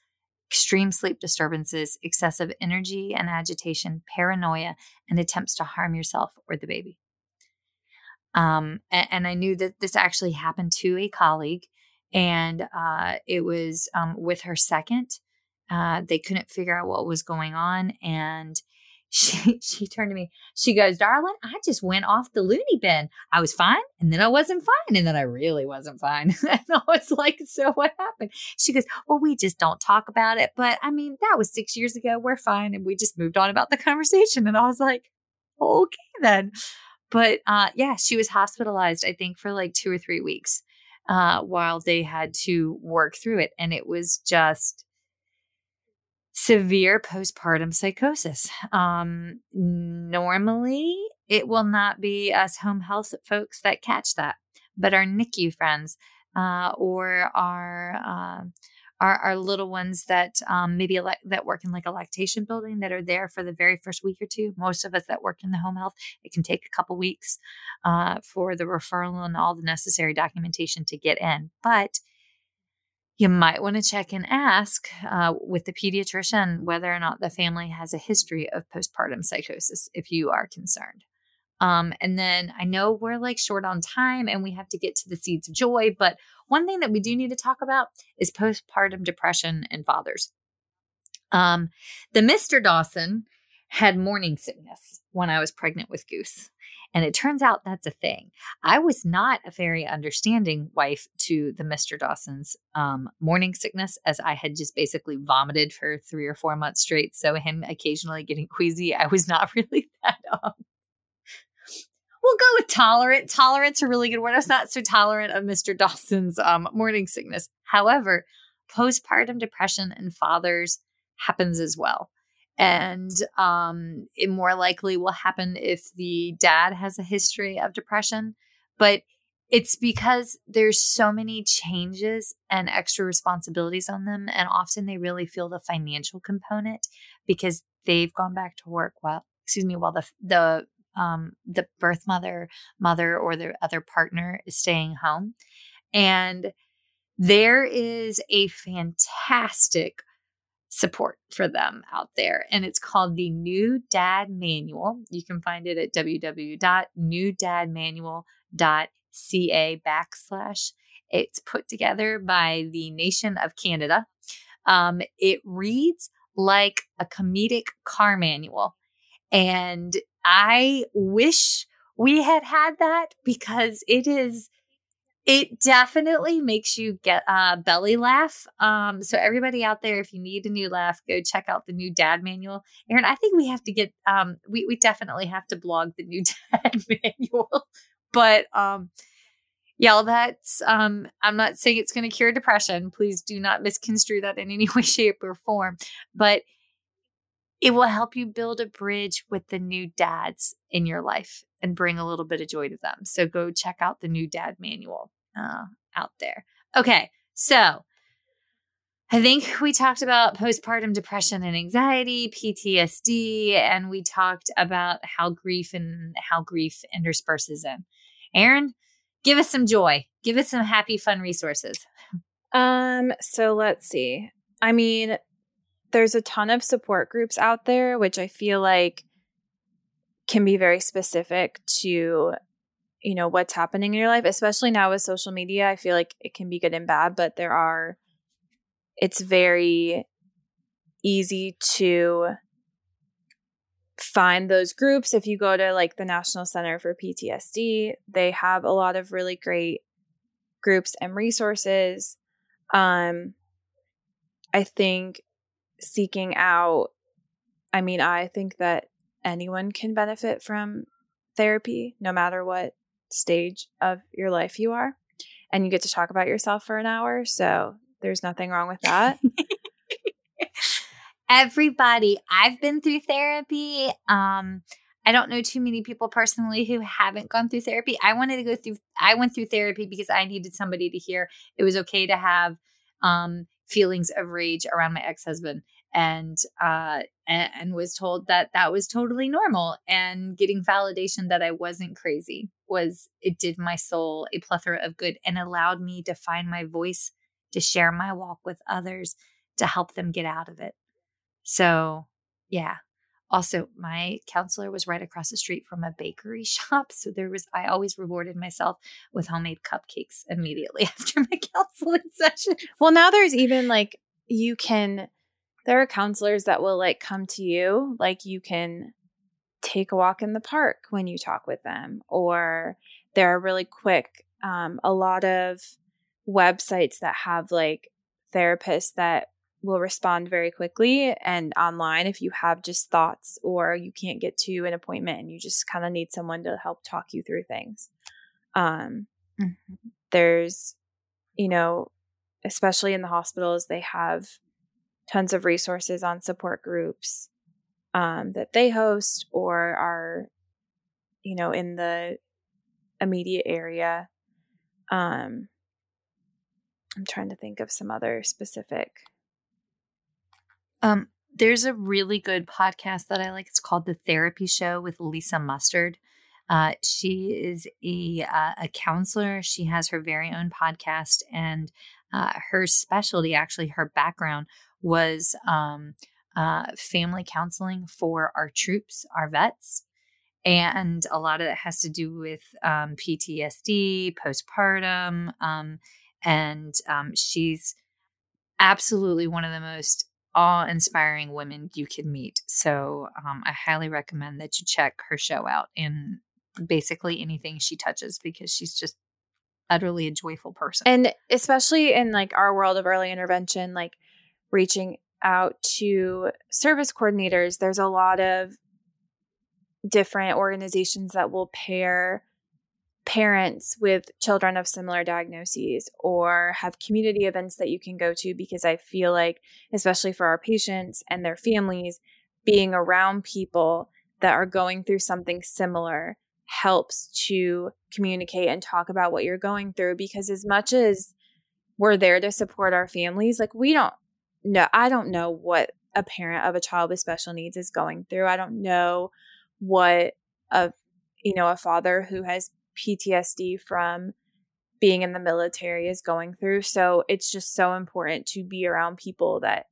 extreme sleep disturbances, excessive energy and agitation, paranoia, and attempts to harm yourself or the baby. Um, and, and, I knew that this actually happened to a colleague, and uh, it was um, with her second. Uh, they couldn't figure out what was going on, and she she turned to me. She goes, "Darling, I just went off the loony bin. I was fine, and then I wasn't fine, and then I really wasn't fine." and I was like, "So what happened?" She goes, "Well, we just don't talk about it. But I mean, that was six years ago. We're fine, and we just moved on about the conversation." And I was like, "Okay, then." But uh, yeah, she was hospitalized. I think for like two or three weeks uh, while they had to work through it, and it was just severe postpartum psychosis. Um, normally, it will not be us home health folks that catch that, but our NICU friends uh, or our, uh, our, our little ones that um, maybe ele- that work in like a lactation building that are there for the very first week or two. Most of us that work in the home health, it can take a couple weeks uh, for the referral and all the necessary documentation to get in, but you might want to check and ask uh, with the pediatrician whether or not the family has a history of postpartum psychosis if you are concerned. Um, and then I know we're like short on time and we have to get to the seeds of joy, but one thing that we do need to talk about is postpartum depression in fathers. Um, the Mr. Dawson had morning sickness when I was pregnant with Goose. And it turns out that's a thing. I was not a very understanding wife to the Mr. Dawson's um, morning sickness, as I had just basically vomited for three or four months straight. So, him occasionally getting queasy, I was not really that. Um, we'll go with tolerant. Tolerant's a really good word. I was not so tolerant of Mr. Dawson's um, morning sickness. However, postpartum depression in fathers happens as well and um, it more likely will happen if the dad has a history of depression. But it's because there's so many changes and extra responsibilities on them and often they really feel the financial component because they've gone back to work while excuse me while the the um, the birth mother mother or the other partner is staying home. And there is a fantastic support for them out there. And it's called the New Dad Manual. You can find it at www.newdadmanual.ca backslash. It's put together by the nation of Canada. Um, it reads like a comedic car manual. And I wish we had had that because it is it definitely makes you get a belly laugh. Um, so everybody out there, if you need a new laugh, go check out the new dad manual. Erin, I think we have to get um we, we definitely have to blog the new dad manual. But um yeah, that's um I'm not saying it's gonna cure depression. Please do not misconstrue that in any way, shape, or form. But it will help you build a bridge with the new dads in your life and bring a little bit of joy to them. So go check out the new dad manual uh, out there. Okay, so I think we talked about postpartum depression and anxiety, PTSD, and we talked about how grief and how grief intersperses in. Erin, give us some joy. Give us some happy, fun resources. Um, so let's see. I mean, there's a ton of support groups out there, which I feel like can be very specific to you know what's happening in your life especially now with social media i feel like it can be good and bad but there are it's very easy to find those groups. If you go to like the National Center for PTSD, they have a lot of really great groups and resources. Um, I think seeking out, I mean, I think that anyone can benefit from therapy, no matter what stage of your life you are. And you get to talk about yourself for an hour. So there's nothing wrong with that. Everybody, I've been through therapy. Um, I don't know too many people personally who haven't gone through therapy. I wanted to go through I went through therapy because I needed somebody to hear it was okay to have um, feelings of rage around my ex-husband and uh and, and was told that that was totally normal and getting validation that I wasn't crazy was it did my soul a plethora of good and allowed me to find my voice to share my walk with others to help them get out of it. So, yeah. Also, my counselor was right across the street from a bakery shop. So there was, I always rewarded myself with homemade cupcakes immediately after my counseling session. Well, now there's even like, you can, there are counselors that will like come to you. Like you can take a walk in the park when you talk with them, or they're really quick. Um, a lot of websites that have like therapists that will respond very quickly and online if you have just thoughts or you can't get to an appointment and you just kind of need someone to help talk you through things um, mm-hmm. there's you know especially in the hospitals they have tons of resources on support groups um, that they host or are you know in the immediate area um, i'm trying to think of some other specific um, there's a really good podcast that I like. It's called The Therapy Show with Lisa Mustard. Uh, she is a uh, a counselor. She has her very own podcast, and uh, her specialty, actually, her background was um, uh, family counseling for our troops, our vets, and a lot of it has to do with um, PTSD, postpartum, um, and um, she's absolutely one of the most awe inspiring women you can meet. So um, I highly recommend that you check her show out in basically anything she touches because she's just utterly a joyful person. And especially in like our world of early intervention, like reaching out to service coordinators, there's a lot of different organizations that will pair parents with children of similar diagnoses or have community events that you can go to because I feel like, especially for our patients and their families, being around people that are going through something similar helps to communicate and talk about what you're going through because as much as we're there to support our families like we don't know I don't know what a parent of a child with special needs is going through I don't know what a you know a father who has PTSD from being in the military is going through. So it's just so important to be around people that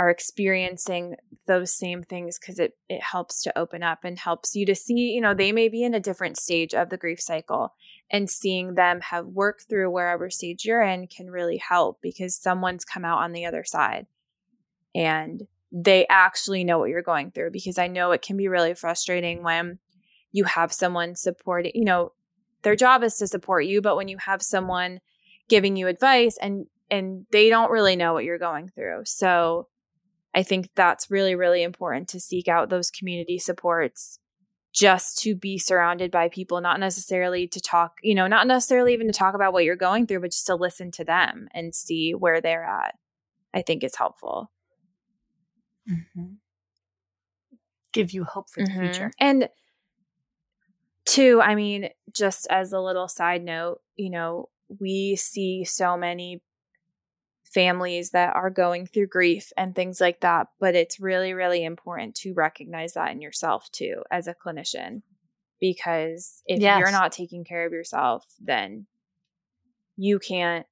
are experiencing those same things because it it helps to open up and helps you to see, you know, they may be in a different stage of the grief cycle and seeing them have worked through wherever stage you're in can really help because someone's come out on the other side and they actually know what you're going through because I know it can be really frustrating when you have someone supporting, you know, their job is to support you, but when you have someone giving you advice and and they don't really know what you're going through. So I think that's really really important to seek out those community supports just to be surrounded by people not necessarily to talk, you know, not necessarily even to talk about what you're going through, but just to listen to them and see where they're at. I think it's helpful. Mm-hmm. Give you hope for the mm-hmm. future. And two, I mean, just as a little side note, you know, we see so many families that are going through grief and things like that, but it's really, really important to recognize that in yourself too as a clinician. Because if yes. you're not taking care of yourself, then you can't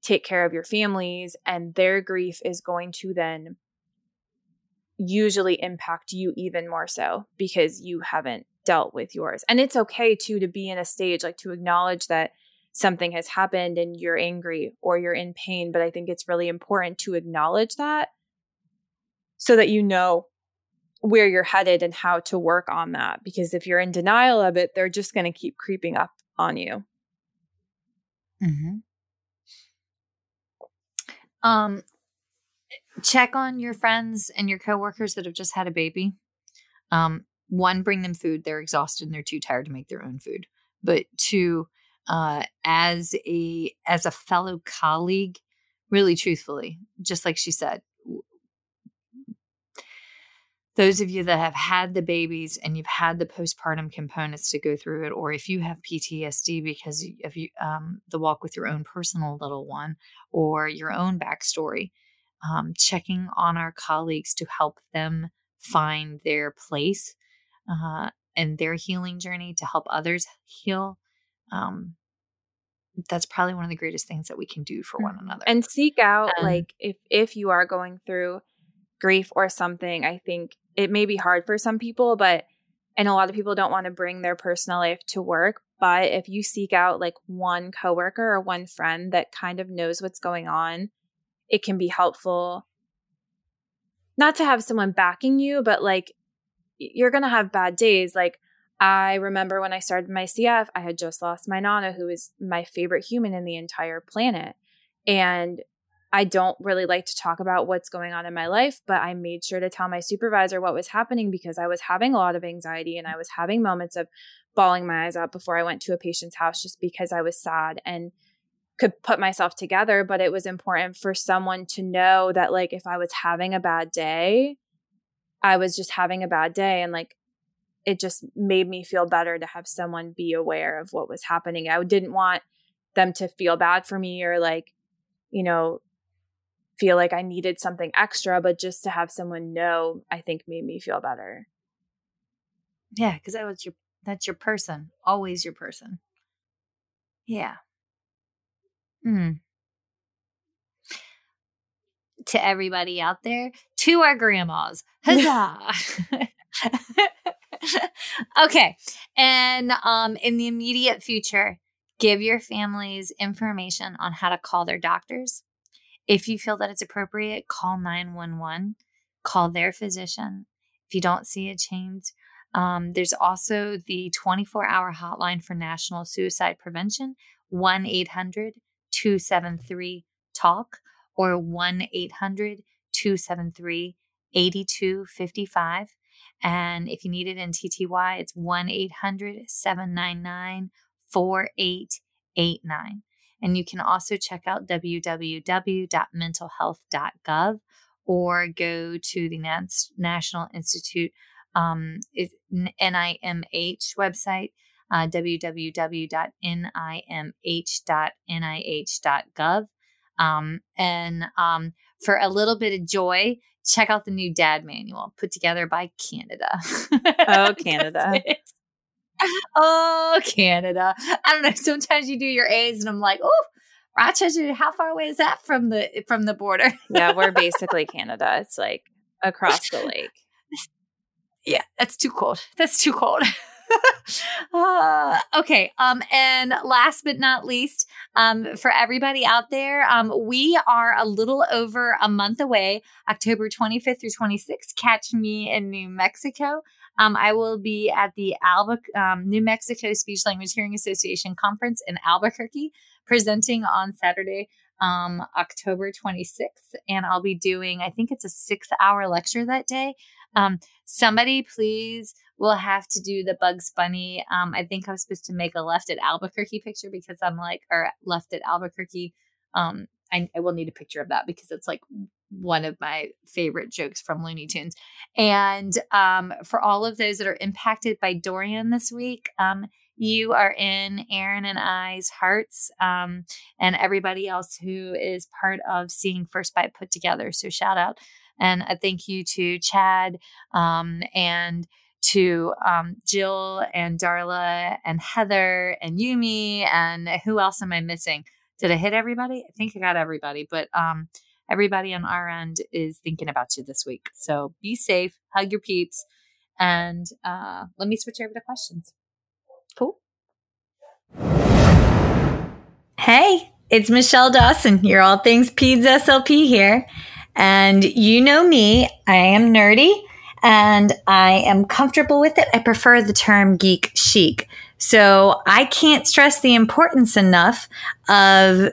take care of your families, and their grief is going to then usually impact you even more so because you haven't dealt with yours. And it's okay too to be in a stage like to acknowledge that something has happened and you're angry or you're in pain. But I think it's really important to acknowledge that so that you know where you're headed and how to work on that. Because if you're in denial of it, they're just going to keep creeping up on you. Mm-hmm. Um, check on your friends and your coworkers that have just had a baby. Um, one, bring them food. They're exhausted and they're too tired to make their own food. But two, uh, as a as a fellow colleague, really truthfully, just like she said, those of you that have had the babies and you've had the postpartum components to go through it, or if you have PTSD because of you, um, the walk with your own personal little one or your own backstory, um, checking on our colleagues to help them find their place uh, and their healing journey to help others heal. Um, that's probably one of the greatest things that we can do for one mm-hmm. another. And seek out, um, like, if if you are going through grief or something, I think it may be hard for some people, but and a lot of people don't want to bring their personal life to work. But if you seek out like one coworker or one friend that kind of knows what's going on, it can be helpful. Not to have someone backing you, but like you're going to have bad days. Like I remember when I started my CF, I had just lost my Nana, who is my favorite human in the entire planet. And I don't really like to talk about what's going on in my life, but I made sure to tell my supervisor what was happening because I was having a lot of anxiety and I was having moments of bawling my eyes out before I went to a patient's house just because I was sad and could put myself together. But it was important for someone to know that, like, if I was having a bad day, I was just having a bad day. And, like, it just made me feel better to have someone be aware of what was happening. I didn't want them to feel bad for me or, like, you know, feel like I needed something extra, but just to have someone know, I think made me feel better. Yeah, because that was your that's your person, always your person. Yeah. Hmm. To everybody out there, to our grandmas, huzzah! okay, and um, in the immediate future, give your families information on how to call their doctors if you feel that it's appropriate, call 911, call their physician. If you don't see a change, um, there's also the 24 hour hotline for National Suicide Prevention 1 800 273 TALK or 1 800 273 8255. And if you need it in TTY, it's 1 800 799 4889. And you can also check out www.mentalhealth.gov or go to the National Institute um, NIMH website, uh, www.nimh.nih.gov. Um, and um, for a little bit of joy, check out the new dad manual put together by Canada. Oh, Canada oh, Canada. I don't know. Sometimes you do your A's, and I'm like, oh, Rochester. How far away is that from the from the border? yeah, we're basically Canada. It's like across the lake. Yeah, that's too cold. That's too cold. uh, okay. Um, and last but not least, um, for everybody out there, um, we are a little over a month away, October 25th through 26th. Catch me in New Mexico. Um, I will be at the Alba, um, New Mexico Speech Language Hearing Association conference in Albuquerque, presenting on Saturday, um, October 26th. And I'll be doing, I think it's a six hour lecture that day. Um, somebody please will have to do the Bugs Bunny. Um, I think I'm supposed to make a left at Albuquerque picture because I'm like, or left at Albuquerque. Um, I, I will need a picture of that because it's like one of my favorite jokes from Looney Tunes. And um, for all of those that are impacted by Dorian this week, um, you are in Erin and I's hearts um, and everybody else who is part of seeing First Bite put together. So shout out and a thank you to Chad um, and to um, Jill and Darla and Heather and Yumi and who else am I missing? Did I hit everybody? I think I got everybody, but um, everybody on our end is thinking about you this week. So be safe, hug your peeps, and uh, let me switch over to questions. Cool. Hey, it's Michelle Dawson. You're all things PEDS SLP here. And you know me, I am nerdy and I am comfortable with it. I prefer the term geek chic. So I can't stress the importance enough of,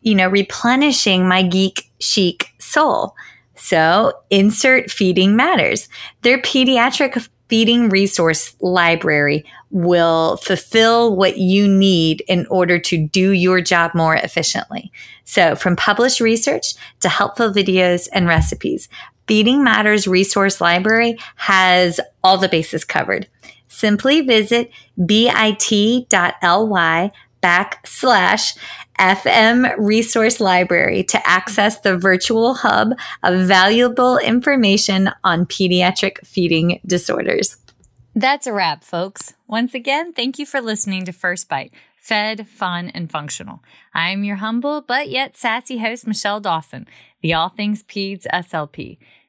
you know, replenishing my geek chic soul. So insert feeding matters. Their pediatric feeding resource library will fulfill what you need in order to do your job more efficiently. So from published research to helpful videos and recipes, Feeding Matters Resource Library has all the bases covered. Simply visit bit.ly backslash FM Resource Library to access the virtual hub of valuable information on pediatric feeding disorders. That's a wrap, folks. Once again, thank you for listening to First Bite fed, fun, and functional. I am your humble but yet sassy host, Michelle Dawson, the All Things Peds SLP.